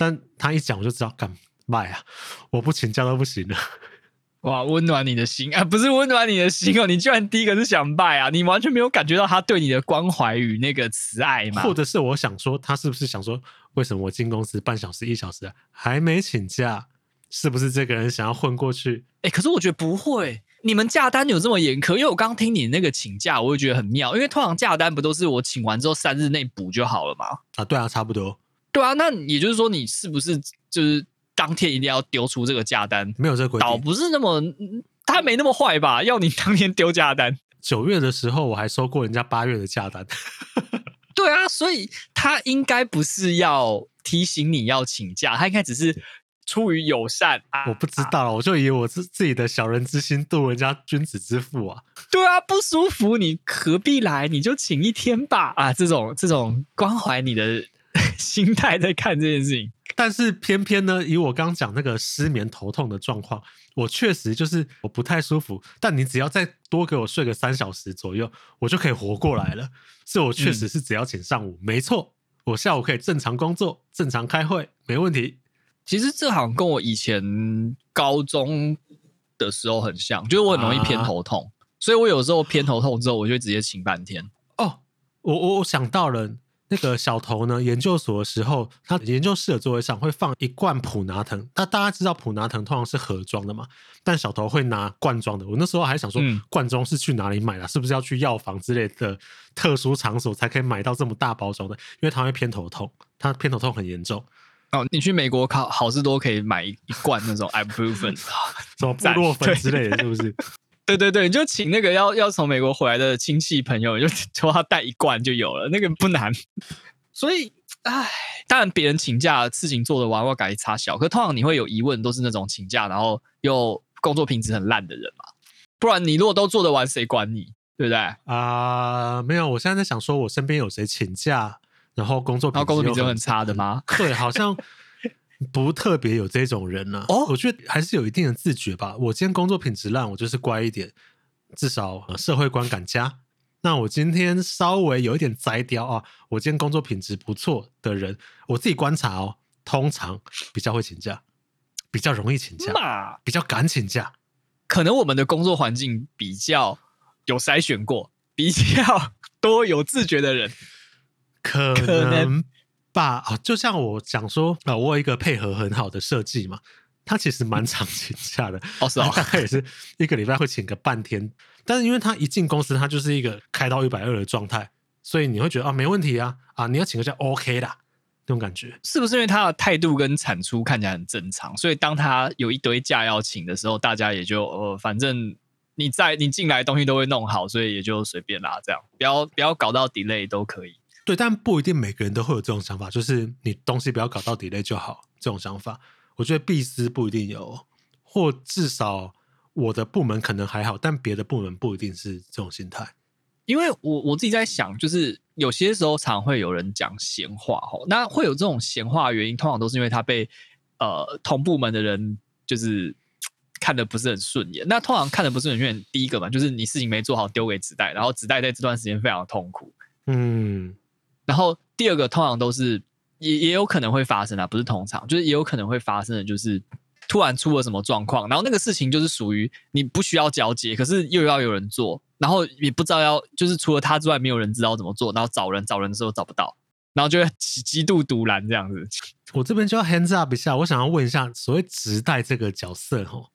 但他一讲我就知道，干卖啊？我不请假都不行了。哇，温暖你的心啊！不是温暖你的心哦，你居然第一个是想拜啊！你完全没有感觉到他对你的关怀与那个慈爱吗？或者是我想说，他是不是想说，为什么我进公司半小时、一小时还没请假？是不是这个人想要混过去？哎、欸，可是我觉得不会，你们假单有这么严苛？因为我刚听你那个请假，我会觉得很妙，因为通常假单不都是我请完之后三日内补就好了吗？啊，对啊，差不多。对啊，那也就是说，你是不是就是？当天一定要丢出这个假单，没有这个规定。倒不是那么，他没那么坏吧？要你当天丢假单。九月的时候，我还收过人家八月的假单。对啊，所以他应该不是要提醒你要请假，他应该只是出于友善。我不知道，我就以为我是自己的小人之心度人家君子之腹啊。对啊，不舒服你何必来？你就请一天吧。啊，这种这种关怀你的 心态在看这件事情。但是偏偏呢，以我刚讲那个失眠头痛的状况，我确实就是我不太舒服。但你只要再多给我睡个三小时左右，我就可以活过来了。所以我确实是只要请上午，嗯、没错，我下午可以正常工作、正常开会，没问题。其实这好像跟我以前高中的时候很像，就是我很容易偏头痛，啊、所以我有时候偏头痛之后，我就直接请半天。哦，我我我想到了。那个小头呢，研究所的时候，他研究室的座位上会放一罐普拿藤。那大家知道普拿藤通常是盒装的嘛？但小头会拿罐装的。我那时候还想说，罐装是去哪里买的？是不是要去药房之类的特殊场所才可以买到这么大包装的？因为他会偏头痛，他偏头痛很严重。哦，你去美国考好事多可以买一罐那种 ibuprofen 什么布洛芬之类的，是不是？对对对，你就请那个要要从美国回来的亲戚朋友，你 就托他带一罐就有了，那个不难。所以唉，当然别人请假事情做得完，我改差小。可通常你会有疑问，都是那种请假然后又工作品质很烂的人嘛。不然你如果都做得完，谁管你？对不对？啊、呃，没有，我现在在想说，我身边有谁请假，然后工作品质，工作品质很差的吗？对，好像不特别有这种人呢、啊。哦，我觉得还是有一定的自觉吧。我今天工作品质烂，我就是乖一点，至少、呃、社会观感佳。那我今天稍微有一点摘雕啊，我今天工作品质不错的人，我自己观察哦，通常比较会请假，比较容易请假，比较敢请假。可能我们的工作环境比较有筛选过，比较 多有自觉的人，可能吧。啊，就像我讲说啊，我有一个配合很好的设计嘛。他其实蛮常请假的，哦是哦，大概也是一个礼拜会请个半天。但是因为他一进公司，他就是一个开到一百二的状态，所以你会觉得啊，没问题啊，啊，你要请个假 OK 的那种感觉。是不是因为他的态度跟产出看起来很正常，所以当他有一堆假要请的时候，大家也就呃，反正你在你进来东西都会弄好，所以也就随便啦，这样不要不要搞到 delay 都可以。对，但不一定每个人都会有这种想法，就是你东西不要搞到 delay 就好，这种想法。我觉得必思不一定有，或至少我的部门可能还好，但别的部门不一定是这种心态。因为我我自己在想，就是有些时候常会有人讲闲话吼，那会有这种闲话的原因，通常都是因为他被呃同部门的人就是看的不是很顺眼。那通常看的不是很顺眼，第一个嘛，就是你事情没做好丢给子代，然后子代在这段时间非常痛苦。嗯，然后第二个通常都是。也也有可能会发生啊，不是通常，就是也有可能会发生的，就是突然出了什么状况，然后那个事情就是属于你不需要交接，可是又要有人做，然后也不知道要，就是除了他之外，没有人知道怎么做，然后找人找人的时候找不到，然后就会极极度赌烂这样子。我这边就要 hands up 一下，我想要问一下，所谓直代这个角色哦，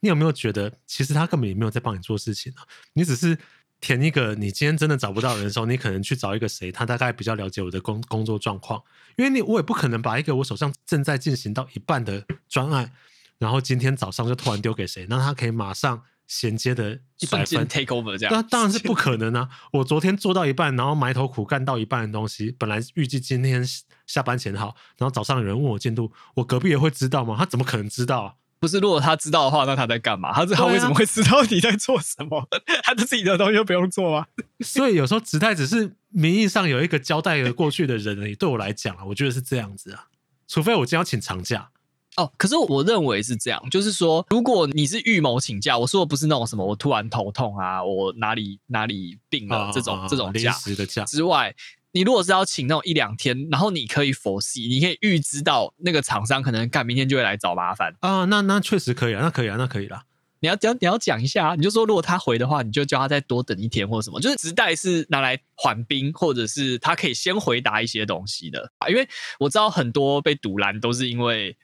你有没有觉得其实他根本也没有在帮你做事情啊？你只是。填一个，你今天真的找不到人的时候，你可能去找一个谁，他大概比较了解我的工工作状况，因为你我也不可能把一个我手上正在进行到一半的专案，然后今天早上就突然丢给谁，那他可以马上衔接的一百分 take over 这样，那当然是不可能啊！我昨天做到一半，然后埋头苦干到一半的东西，本来预计今天下班前好，然后早上有人问我进度，我隔壁也会知道吗？他怎么可能知道啊？不是，如果他知道的话，那他在干嘛？他他为什么会知道你在做什么？啊、他的自己的东西又不用做吗。所以有时候直代只是名义上有一个交代了过去的人而已。对我来讲啊，我觉得是这样子啊。除非我今天要请长假哦。可是我认为是这样，就是说，如果你是预谋请假，我说的不是那种什么我突然头痛啊，我哪里哪里病了这种、啊、这种假临时的假之外。你如果是要请那种一两天，然后你可以 foresee，你可以预知到那个厂商可能干明天就会来找麻烦啊，那那确实可以啊，那可以啊，那可以啦。你要讲你要讲一下啊，你就说如果他回的话，你就叫他再多等一天或者什么，就是直带是拿来缓兵，或者是他可以先回答一些东西的啊。因为我知道很多被堵拦都是因为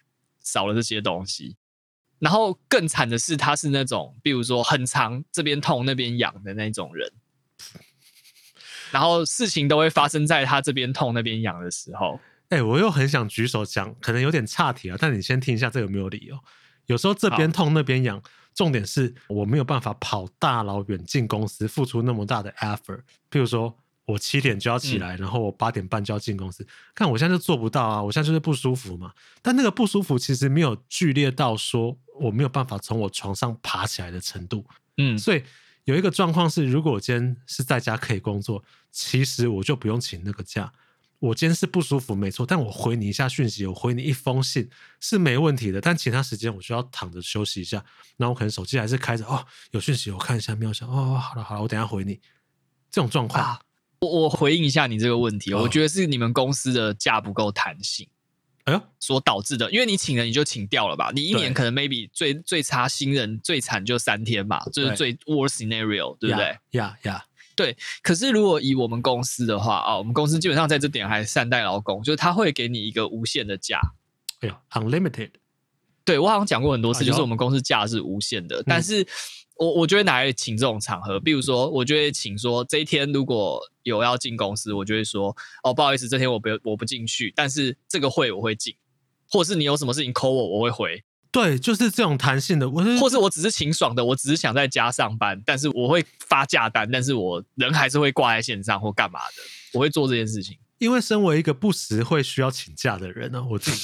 少了这些东西，然后更惨的是他是那种，比如说很长这边痛那边痒的那种人。然后事情都会发生在他这边痛那边痒的时候。哎、欸，我又很想举手讲，可能有点岔题啊。但你先听一下，这有没有理由？有时候这边痛那边痒，重点是我没有办法跑大老远进公司，付出那么大的 effort。譬如说我七点就要起来，嗯、然后我八点半就要进公司，看我现在就做不到啊！我现在就是不舒服嘛。但那个不舒服其实没有剧烈到说我没有办法从我床上爬起来的程度。嗯，所以。有一个状况是，如果我今天是在家可以工作，其实我就不用请那个假。我今天是不舒服，没错，但我回你一下讯息，我回你一封信是没问题的。但其他时间我需要躺着休息一下，那我可能手机还是开着哦，有讯息我看一下，没有想哦，好了好了，我等一下回你。这种状况，啊、我我回应一下你这个问题，哦、我觉得是你们公司的假不够弹性。哎呦，所导致的，因为你请人你就请掉了吧，你一年可能 maybe 最最差新人最惨就三天嘛，就是最 worst scenario，对不对？呀呀，对。可是如果以我们公司的话啊，我们公司基本上在这点还善待劳工，就是他会给你一个无限的假。哎呦，unlimited。对，我好像讲过很多次，就是我们公司假是无限的，但是。我我就会拿来请这种场合，比如说，我就会请说这一天如果有要进公司，我就会说哦，不好意思，这天我不我不进去，但是这个会我会进，或是你有什么事情 call 我，我会回。对，就是这种弹性的，我是或是我只是挺爽的，我只是想在家上班，但是我会发假单，但是我人还是会挂在线上或干嘛的，我会做这件事情。因为身为一个不时会需要请假的人呢、啊，我自己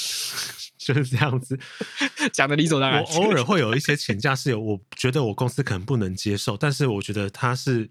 就是这样子 讲的理所当然。我偶尔 会有一些请假是有，我觉得我公司可能不能接受，但是我觉得他是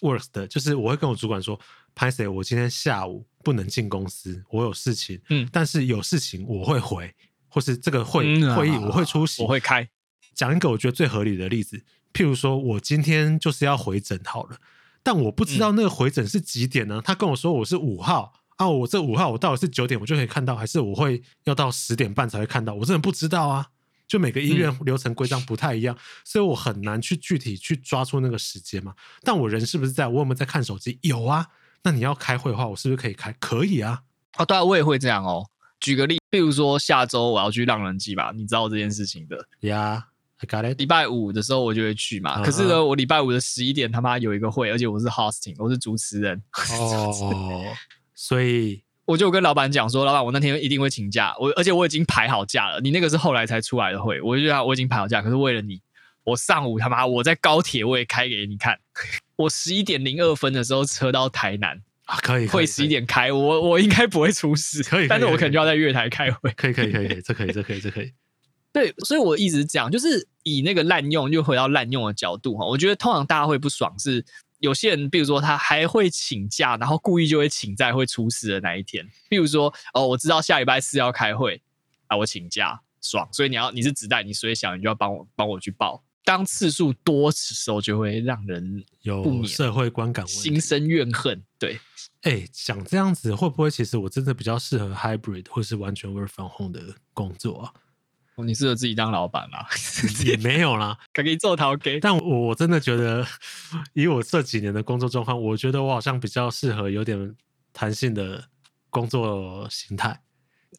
works 的，就是我会跟我主管说，拍谢，我今天下午不能进公司，我有事情，嗯，但是有事情我会回，或是这个会、嗯啊、会议我会出席，我会开。讲一个我觉得最合理的例子，譬如说我今天就是要回诊好了，但我不知道那个回诊是几点呢？嗯、他跟我说我是五号。啊，我这五号我到底是九点我就可以看到，还是我会要到十点半才会看到？我真的不知道啊！就每个医院流程规章不太一样，嗯、所以我很难去具体去抓出那个时间嘛。但我人是不是在？我有没有在看手机？有啊。那你要开会的话，我是不是可以开？可以啊。哦，对啊，我也会这样哦。举个例，比如说下周我要去浪人祭吧，你知道这件事情的。呀，I got it。礼拜五的时候我就会去嘛。Uh huh. 可是呢，我礼拜五的十一点他妈有一个会，而且我是 hosting，我是主持人。哦，所以。我就跟老板讲说，老板，我那天一定会请假，我而且我已经排好假了。你那个是后来才出来的会，我就觉得我已经排好假，可是为了你，我上午他妈我在高铁我也开给你看。我十一点零二分的时候车到台南啊，可以，会十一点开，我我应该不会出事，可以，但是我可能就要在月台开会，可以，可以，可以，这可以，这可以，这可以。对，所以我一直讲，就是以那个滥用，又回到滥用的角度哈，我觉得通常大家会不爽是。有些人，比如说他还会请假，然后故意就会请在会出事的那一天。比如说，哦，我知道下礼拜四要开会，啊，我请假，爽。所以你要你是子弹，你所以想你就要帮我帮我去报。当次数多的时候，就会让人有社会观感，心生怨恨。对，哎，讲这样子会不会其实我真的比较适合 hybrid 或是完全 work from home 的工作啊？你适合自己当老板吗？也没有啦，可以做陶给。但我我真的觉得，以我这几年的工作状况，我觉得我好像比较适合有点弹性的工作形态。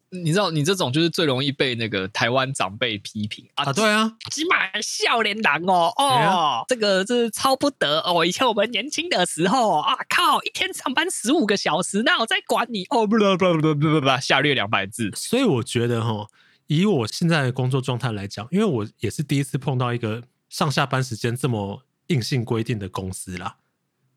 你知道，你这种就是最容易被那个台湾长辈批评啊！啊对啊，起码少年郎哦哦，啊、这个这是超不得哦！以前我们年轻的时候啊，靠，一天上班十五个小时，那我在管你哦？不不不不不不，下略两百字。所以我觉得哈。以我现在的工作状态来讲，因为我也是第一次碰到一个上下班时间这么硬性规定的公司啦，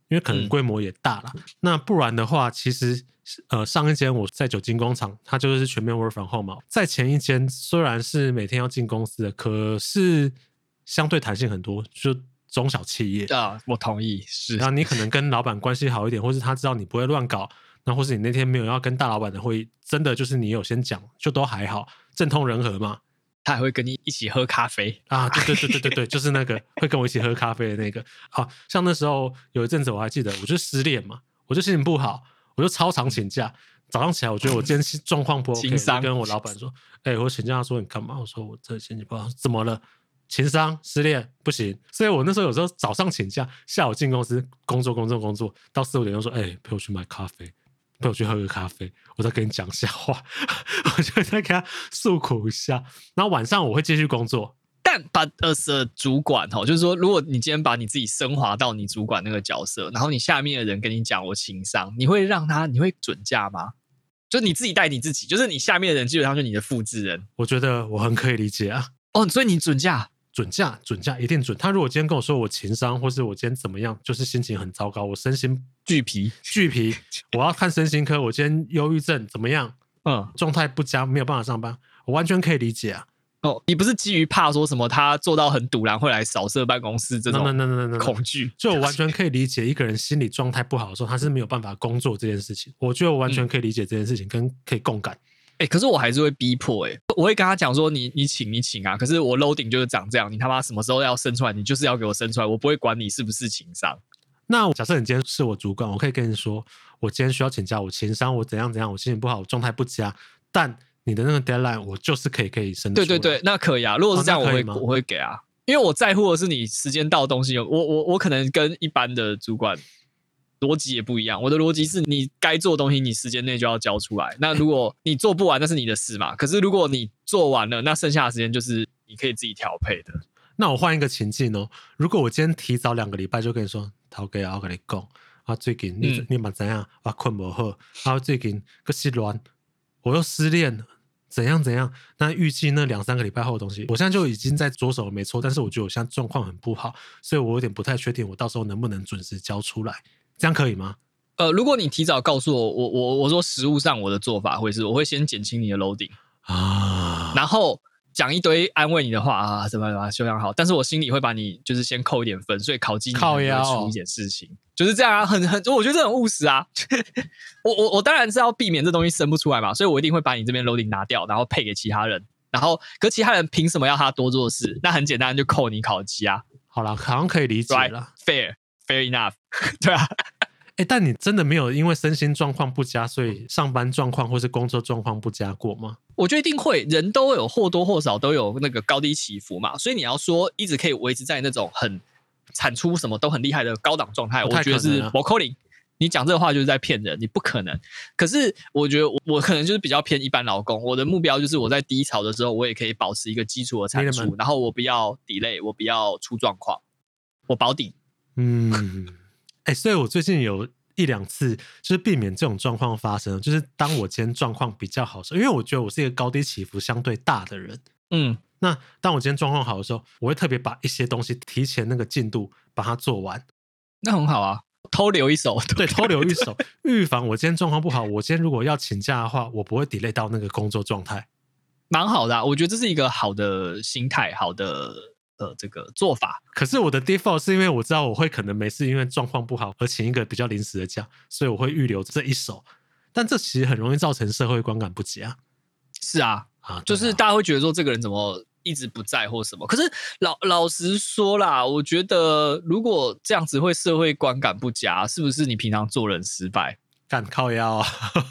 因为可能规模也大了。嗯、那不然的话，其实呃上一间我在酒精工厂，它就是全面 work from home 嘛。在前一间虽然是每天要进公司的，可是相对弹性很多，就中小企业啊，我同意是。然后你可能跟老板关系好一点，或是他知道你不会乱搞，那或是你那天没有要跟大老板的会议，真的就是你有先讲，就都还好。政通人和嘛，他还会跟你一起喝咖啡啊！对对对对对对，就是那个会跟我一起喝咖啡的那个。好像那时候有一阵子我还记得，我就失恋嘛，我就心情不好，我就超常请假。早上起来，我觉得我今天状况不 OK，商跟我老板说：“哎、欸，我请假。”他说：“你干嘛？”我说：“我这心情不好，怎么了？情商失恋不行。”所以，我那时候有时候早上请假，下午进公司工作工作工作，到四五点钟说：“哎、欸，陪我去买咖啡。”陪我去喝个咖啡，我再跟你讲笑话，我就再给他诉苦一下。然后晚上我会继续工作。但把呃是主管哦，就是说，如果你今天把你自己升华到你主管那个角色，然后你下面的人跟你讲我情商，你会让他你会准假吗？就你自己带你自己，就是你下面的人基本上就是你的复制人。我觉得我很可以理解啊。哦，所以你准假？准假，准假一定准。他如果今天跟我说我情商，或是我今天怎么样，就是心情很糟糕，我身心俱疲，俱疲，我要看身心科。我今天忧郁症怎么样？嗯，状态不佳，没有办法上班，我完全可以理解啊。哦，你不是基于怕说什么他做到很堵，然后会来扫射办公室这种恐惧？就我完全可以理解一个人心理状态不好的时候，他是没有办法工作这件事情。我觉得我完全可以理解这件事情，跟可以共感。哎、欸，可是我还是会逼迫哎、欸，我会跟他讲说你，你你请你请啊，可是我 loading 就是长这样，你他妈什么时候要生出来，你就是要给我生出来，我不会管你是不是情商。那假设你今天是我主管，我可以跟你说，我今天需要请假，我情商我怎样怎样，我心情不好，我状态不佳，但你的那个 deadline 我就是可以可以生。对对对，那可以啊，如果是这样，我会、哦、我会给啊，因为我在乎的是你时间到的东西，我我我可能跟一般的主管。逻辑也不一样，我的逻辑是你该做的东西，你时间内就要交出来。那如果你做不完，那是你的事嘛。可是如果你做完了，那剩下的时间就是你可以自己调配的。那我换一个情境哦，如果我今天提早两个礼拜就跟你说，陶哥，我跟你讲啊，最近你、嗯、你嘛怎样？我困不好，啊，最近个失恋，我又失恋了，怎样怎样？那预计那两三个礼拜后的东西，我现在就已经在着手了，没错。但是我觉得我现在状况很不好，所以我有点不太确定，我到时候能不能准时交出来。这样可以吗？呃，如果你提早告诉我，我我我说实物上我的做法会是，我会先减轻你的 loading 啊，然后讲一堆安慰你的话啊，什么什么修养好，但是我心里会把你就是先扣一点分，所以考绩你会出一点事情，就是这样啊，很很，我觉得这很务实啊。我我我当然是要避免这东西生不出来嘛，所以我一定会把你这边 loading 拿掉，然后配给其他人，然后可其他人凭什么要他多做事？那很简单，就扣你考绩啊。好了，好像可以理解了，fair fair enough，对啊。哎，但你真的没有因为身心状况不佳，所以上班状况或是工作状况不佳过吗？我觉得一定会，人都有或多或少都有那个高低起伏嘛。所以你要说一直可以维持在那种很产出什么都很厉害的高档状态，我觉得是不可能。你讲这个话就是在骗人，你不可能。可是我觉得我我可能就是比较偏一般劳工，我的目标就是我在低潮的时候，我也可以保持一个基础的产出，然后我不要 delay，我不要出状况，我保底。嗯。哎、欸，所以我最近有一两次就是避免这种状况发生，就是当我今天状况比较好的时候，因为我觉得我是一个高低起伏相对大的人，嗯，那当我今天状况好的时候，我会特别把一些东西提前那个进度把它做完，那很好啊，偷留一手，对，偷留一手，预防我今天状况不好，我今天如果要请假的话，我不会 delay 到那个工作状态，蛮好的啊，我觉得这是一个好的心态，好的。呃，这个做法，可是我的 default 是因为我知道我会可能每次因为状况不好而请一个比较临时的假，所以我会预留这一手。但这其实很容易造成社会观感不佳。是啊，啊，就是大家会觉得说这个人怎么一直不在或什么。可是老老实说啦，我觉得如果这样子会社会观感不佳，是不是你平常做人失败？敢靠腰啊？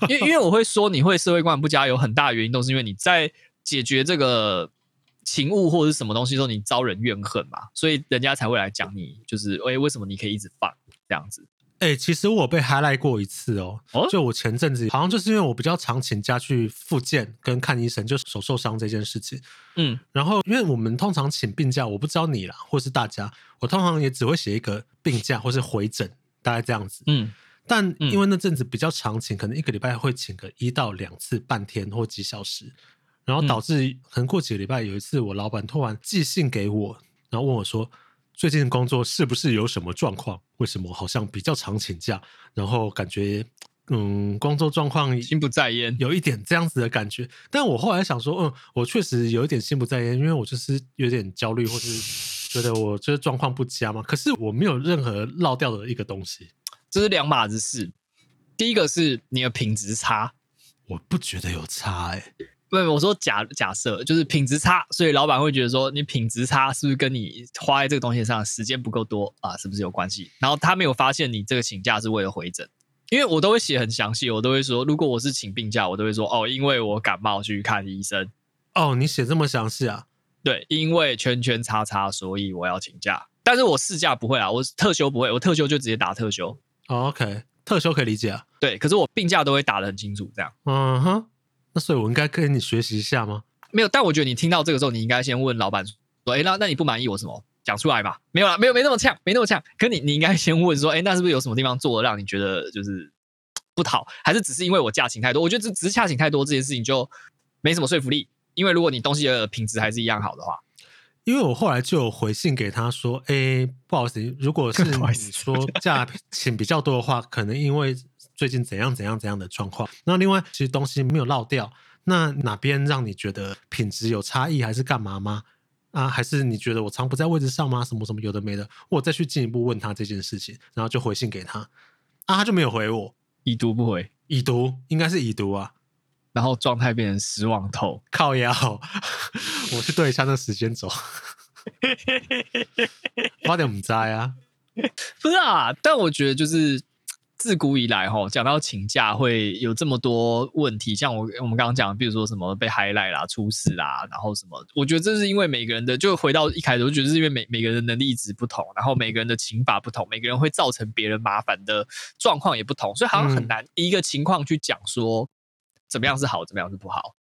因为因为我会说你会社会观感不佳，有很大的原因都是因为你在解决这个。情物或者是什么东西，说你招人怨恨嘛，所以人家才会来讲你，就是哎，为什么你可以一直放这样子？哎、欸，其实我被 highlight 过一次哦，哦，就我前阵子好像就是因为我比较常请假去复健跟看医生，就手受伤这件事情，嗯，然后因为我们通常请病假，我不知道你啦，或是大家，我通常也只会写一个病假或是回诊，大概这样子，嗯，但因为那阵子比较常请，可能一个礼拜会请个一到两次，半天或几小时。然后导致可能过几个礼拜，有一次我老板突然寄信给我，然后问我说：“最近工作是不是有什么状况？为什么好像比较常请假？然后感觉嗯，工作状况心不在焉，有一点这样子的感觉。”但我后来想说，嗯，我确实有一点心不在焉，因为我就是有点焦虑，或是觉得我就是状况不佳嘛。可是我没有任何落掉的一个东西，这是两码子事。第一个是你的品质差，我不觉得有差哎、欸。不，我说假假设就是品质差，所以老板会觉得说你品质差是不是跟你花在这个东西上时间不够多啊？是不是有关系？然后他没有发现你这个请假是为了回诊，因为我都会写很详细，我都会说，如果我是请病假，我都会说哦，因为我感冒去看医生。哦，你写这么详细啊？对，因为圈圈叉叉，所以我要请假。但是我事假不会啊，我特休不会，我特休就直接打特休。哦，OK，特休可以理解啊。对，可是我病假都会打的很清楚，这样。嗯哼。那所以，我应该跟你学习一下吗？没有，但我觉得你听到这个时候，你应该先问老板说：“哎，那那你不满意我什么？讲出来吧。”没有啦，没有，没那么呛，没那么呛。可你，你应该先问说：“哎，那是不是有什么地方做的让你觉得就是不讨？还是只是因为我价请太多？我觉得只只是价请太多这件事情就没什么说服力。因为如果你东西的品质还是一样好的话，因为我后来就有回信给他说：“哎，不好意思，如果是 你说价 请比较多的话，可能因为。”最近怎样怎样怎样的状况？那另外，其实东西没有落掉，那哪边让你觉得品质有差异，还是干嘛吗？啊，还是你觉得我常不在位置上吗？什么什么有的没的，我再去进一步问他这件事情，然后就回信给他，啊，他就没有回我，已读不回，已读应该是已读啊，然后状态变成失望透，靠腰，我去对一下那时间轴，花点不在啊，不是啊，但我觉得就是。自古以来，哈，讲到请假会有这么多问题，像我我们刚刚讲，比如说什么被 highlight 啦、出事啦，然后什么，我觉得这是因为每个人的，就回到一开始，我觉得是因为每每个人的能力值不同，然后每个人的请法不同，每个人会造成别人麻烦的状况也不同，所以好像很难一个情况去讲说怎么样是好，怎么样是不好，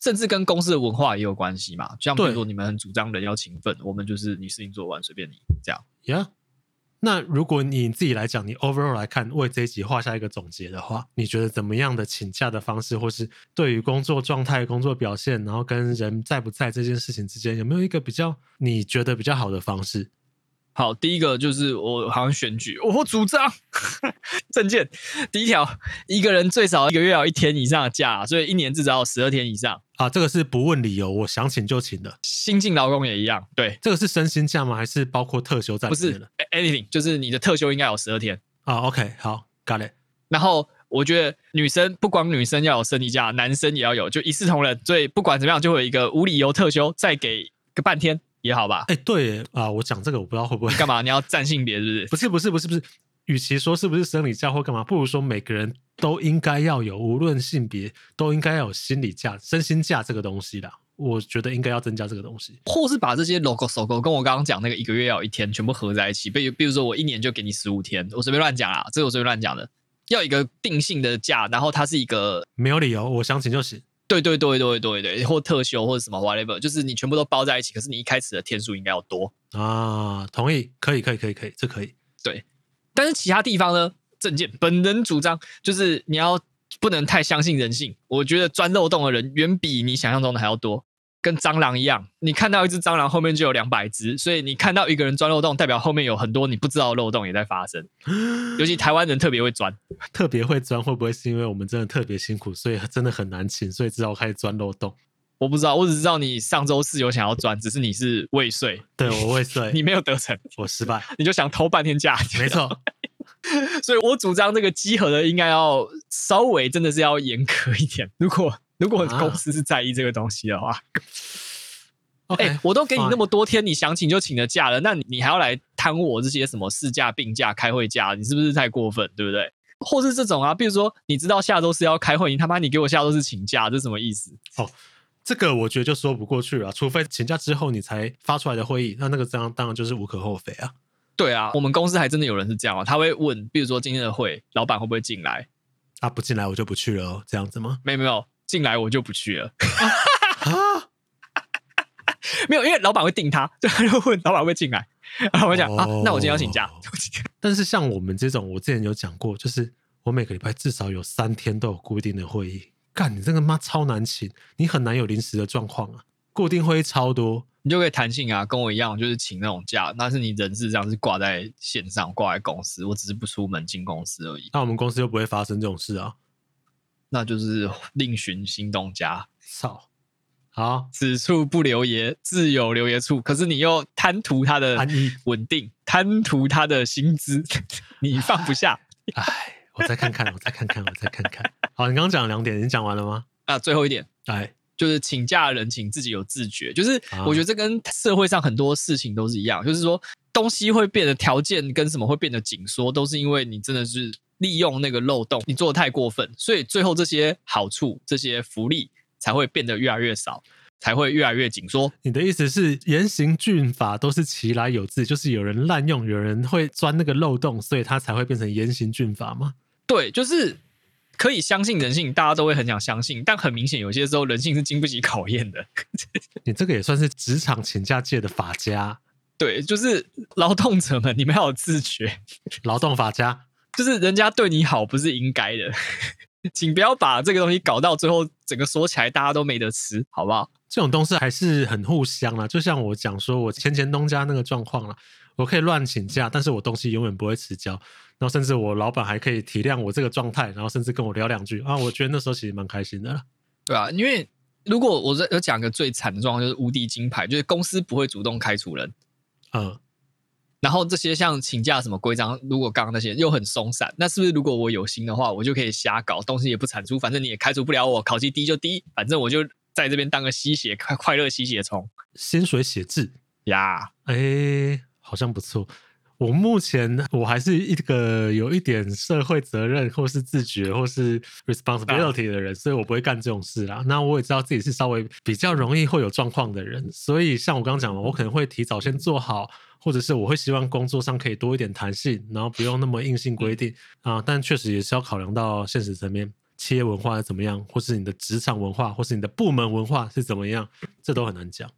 甚至跟公司的文化也有关系嘛。就像比如说你们很主张人要勤奋，我们就是你事情做完随便你这样，Yeah。那如果你自己来讲，你 overall 来看，为这一集画下一个总结的话，你觉得怎么样的请假的方式，或是对于工作状态、工作表现，然后跟人在不在这件事情之间，有没有一个比较你觉得比较好的方式？好，第一个就是我好像选举，我主张 证件。第一条，一个人最少一个月要一天以上的假，所以一年至少要十二天以上。啊，这个是不问理由，我想请就请的。新进劳工也一样，对，这个是身心假吗？还是包括特休在里面的？不是，anything，就是你的特休应该有十二天。啊，OK，好，got it。然后我觉得女生不光女生要有生理假，男生也要有，就一视同仁。所以不管怎么样，就会有一个无理由特休，再给个半天。也好吧，哎、欸，对啊，我讲这个我不知道会不会干嘛？你要占性别是不是？不是不是不是不是，与其说是不是生理假或干嘛，不如说每个人都应该要有，无论性别都应该要有心理假、身心假这个东西的。我觉得应该要增加这个东西，或是把这些 logo、logo 跟我刚刚讲那个一个月要一天全部合在一起。比如比如说我一年就给你十五天，我随便乱讲啊，这个我随便乱讲的，要一个定性的假，然后它是一个没有理由，我想请就请。对对对对对对，或特休或者什么 whatever，就是你全部都包在一起，可是你一开始的天数应该要多啊。同意，可以可以可以可以，这可以。对，但是其他地方呢？证件本人主张就是你要不能太相信人性。我觉得钻漏洞的人远比你想象中的还要多。跟蟑螂一样，你看到一只蟑螂后面就有两百只，所以你看到一个人钻漏洞，代表后面有很多你不知道的漏洞也在发生。尤其台湾人特别会钻，特别会钻，会不会是因为我们真的特别辛苦，所以真的很难请，所以只好开始钻漏洞？我不知道，我只知道你上周四有想要钻，只是你是未遂，对我未遂，你没有得逞，我失败，你就想偷半天假，没错。所以我主张这个集合的应该要稍微真的是要严格一点。如果如果公司是在意这个东西的话，哎、啊欸，我都给你那么多天，你想请就请的假了，那你你还要来贪我这些什么事假、病假、开会假，你是不是太过分？对不对？或是这种啊，比如说你知道下周是要开会，你他妈你给我下周是请假，这什么意思？哦，这个我觉得就说不过去了，除非请假之后你才发出来的会议，那那个这样当然就是无可厚非啊。对啊，我们公司还真的有人是这样啊，他会问，比如说今天的会，老板会不会进来？啊，不进来我就不去了哦，这样子吗？没有没有。进来我就不去了 没有，因为老板会定他，就他就问老板会进来，然后我讲、哦、啊，那我今天要请假。但是像我们这种，我之前有讲过，就是我每个礼拜至少有三天都有固定的会议。干，你这个妈超难请，你很难有临时的状况啊。固定会议超多，你就可以弹性啊，跟我一样，就是请那种假。但是你人事这样是挂在线上，挂在公司，我只是不出门进公司而已。那我们公司又不会发生这种事啊。那就是另寻新东家。操，好，此处不留爷，自有留爷处。可是你又贪图他的稳定，贪图他的薪资，你放不下。哎，我再看看，我再看看，我再看看。好，你刚刚讲了两点，你讲完了吗？啊，最后一点，哎，就是请假的人请自己有自觉。就是我觉得这跟社会上很多事情都是一样，就是说东西会变得条件跟什么会变得紧缩，都是因为你真的是。利用那个漏洞，你做的太过分，所以最后这些好处、这些福利才会变得越来越少，才会越来越紧缩。你的意思是严刑峻法都是其来有自，就是有人滥用，有人会钻那个漏洞，所以它才会变成严刑峻法吗？对，就是可以相信人性，大家都会很想相信，但很明显有些时候人性是经不起考验的。你这个也算是职场请假界的法家。对，就是劳动者们，你们要有自觉，劳动法家。就是人家对你好不是应该的，请不要把这个东西搞到最后，整个说起来大家都没得吃，好不好？这种东西还是很互相啦，就像我讲说我前前东家那个状况啦，我可以乱请假，但是我东西永远不会迟交，然后甚至我老板还可以体谅我这个状态，然后甚至跟我聊两句啊，我觉得那时候其实蛮开心的啦。对啊，因为如果我在有讲个最惨的状况，就是无敌金牌，就是公司不会主动开除人，嗯。然后这些像请假什么规章，如果刚刚那些又很松散，那是不是如果我有心的话，我就可以瞎搞，东西也不产出，反正你也开除不了我，考绩低就低，反正我就在这边当个吸血快快乐吸血虫，薪水写字呀，哎好像不错。我目前我还是一个有一点社会责任或是自觉或是 responsibility 的人，啊、所以我不会干这种事啦。那我也知道自己是稍微比较容易会有状况的人，所以像我刚刚讲的，我可能会提早先做好。或者是我会希望工作上可以多一点弹性，然后不用那么硬性规定啊。但确实也是要考量到现实层面，企业文化是怎么样，或是你的职场文化，或是你的部门文化是怎么样，这都很难讲。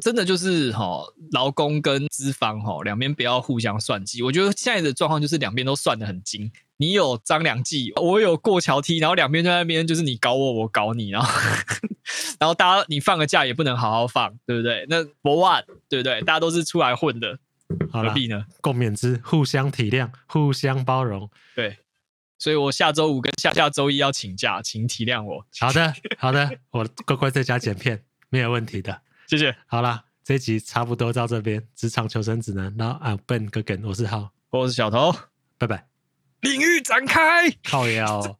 真的就是哈，劳工跟资方哈两边不要互相算计。我觉得现在的状况就是两边都算得很精，你有张良计，我有过桥梯，然后两边在那边就是你搞我，我搞你，然后 然后大家你放个假也不能好好放，对不对？那 for what，对不对？大家都是出来混的。好了，何必呢？共勉之，互相体谅，互相包容。对，所以我下周五跟下下周一要请假，请体谅我。好的，好的，我乖乖在家剪片，没有问题的。谢谢。好啦，这一集差不多到这边，职场求生指南。然后啊，笨哥哥，我是浩，我是小头，拜拜。领域展开，靠腰。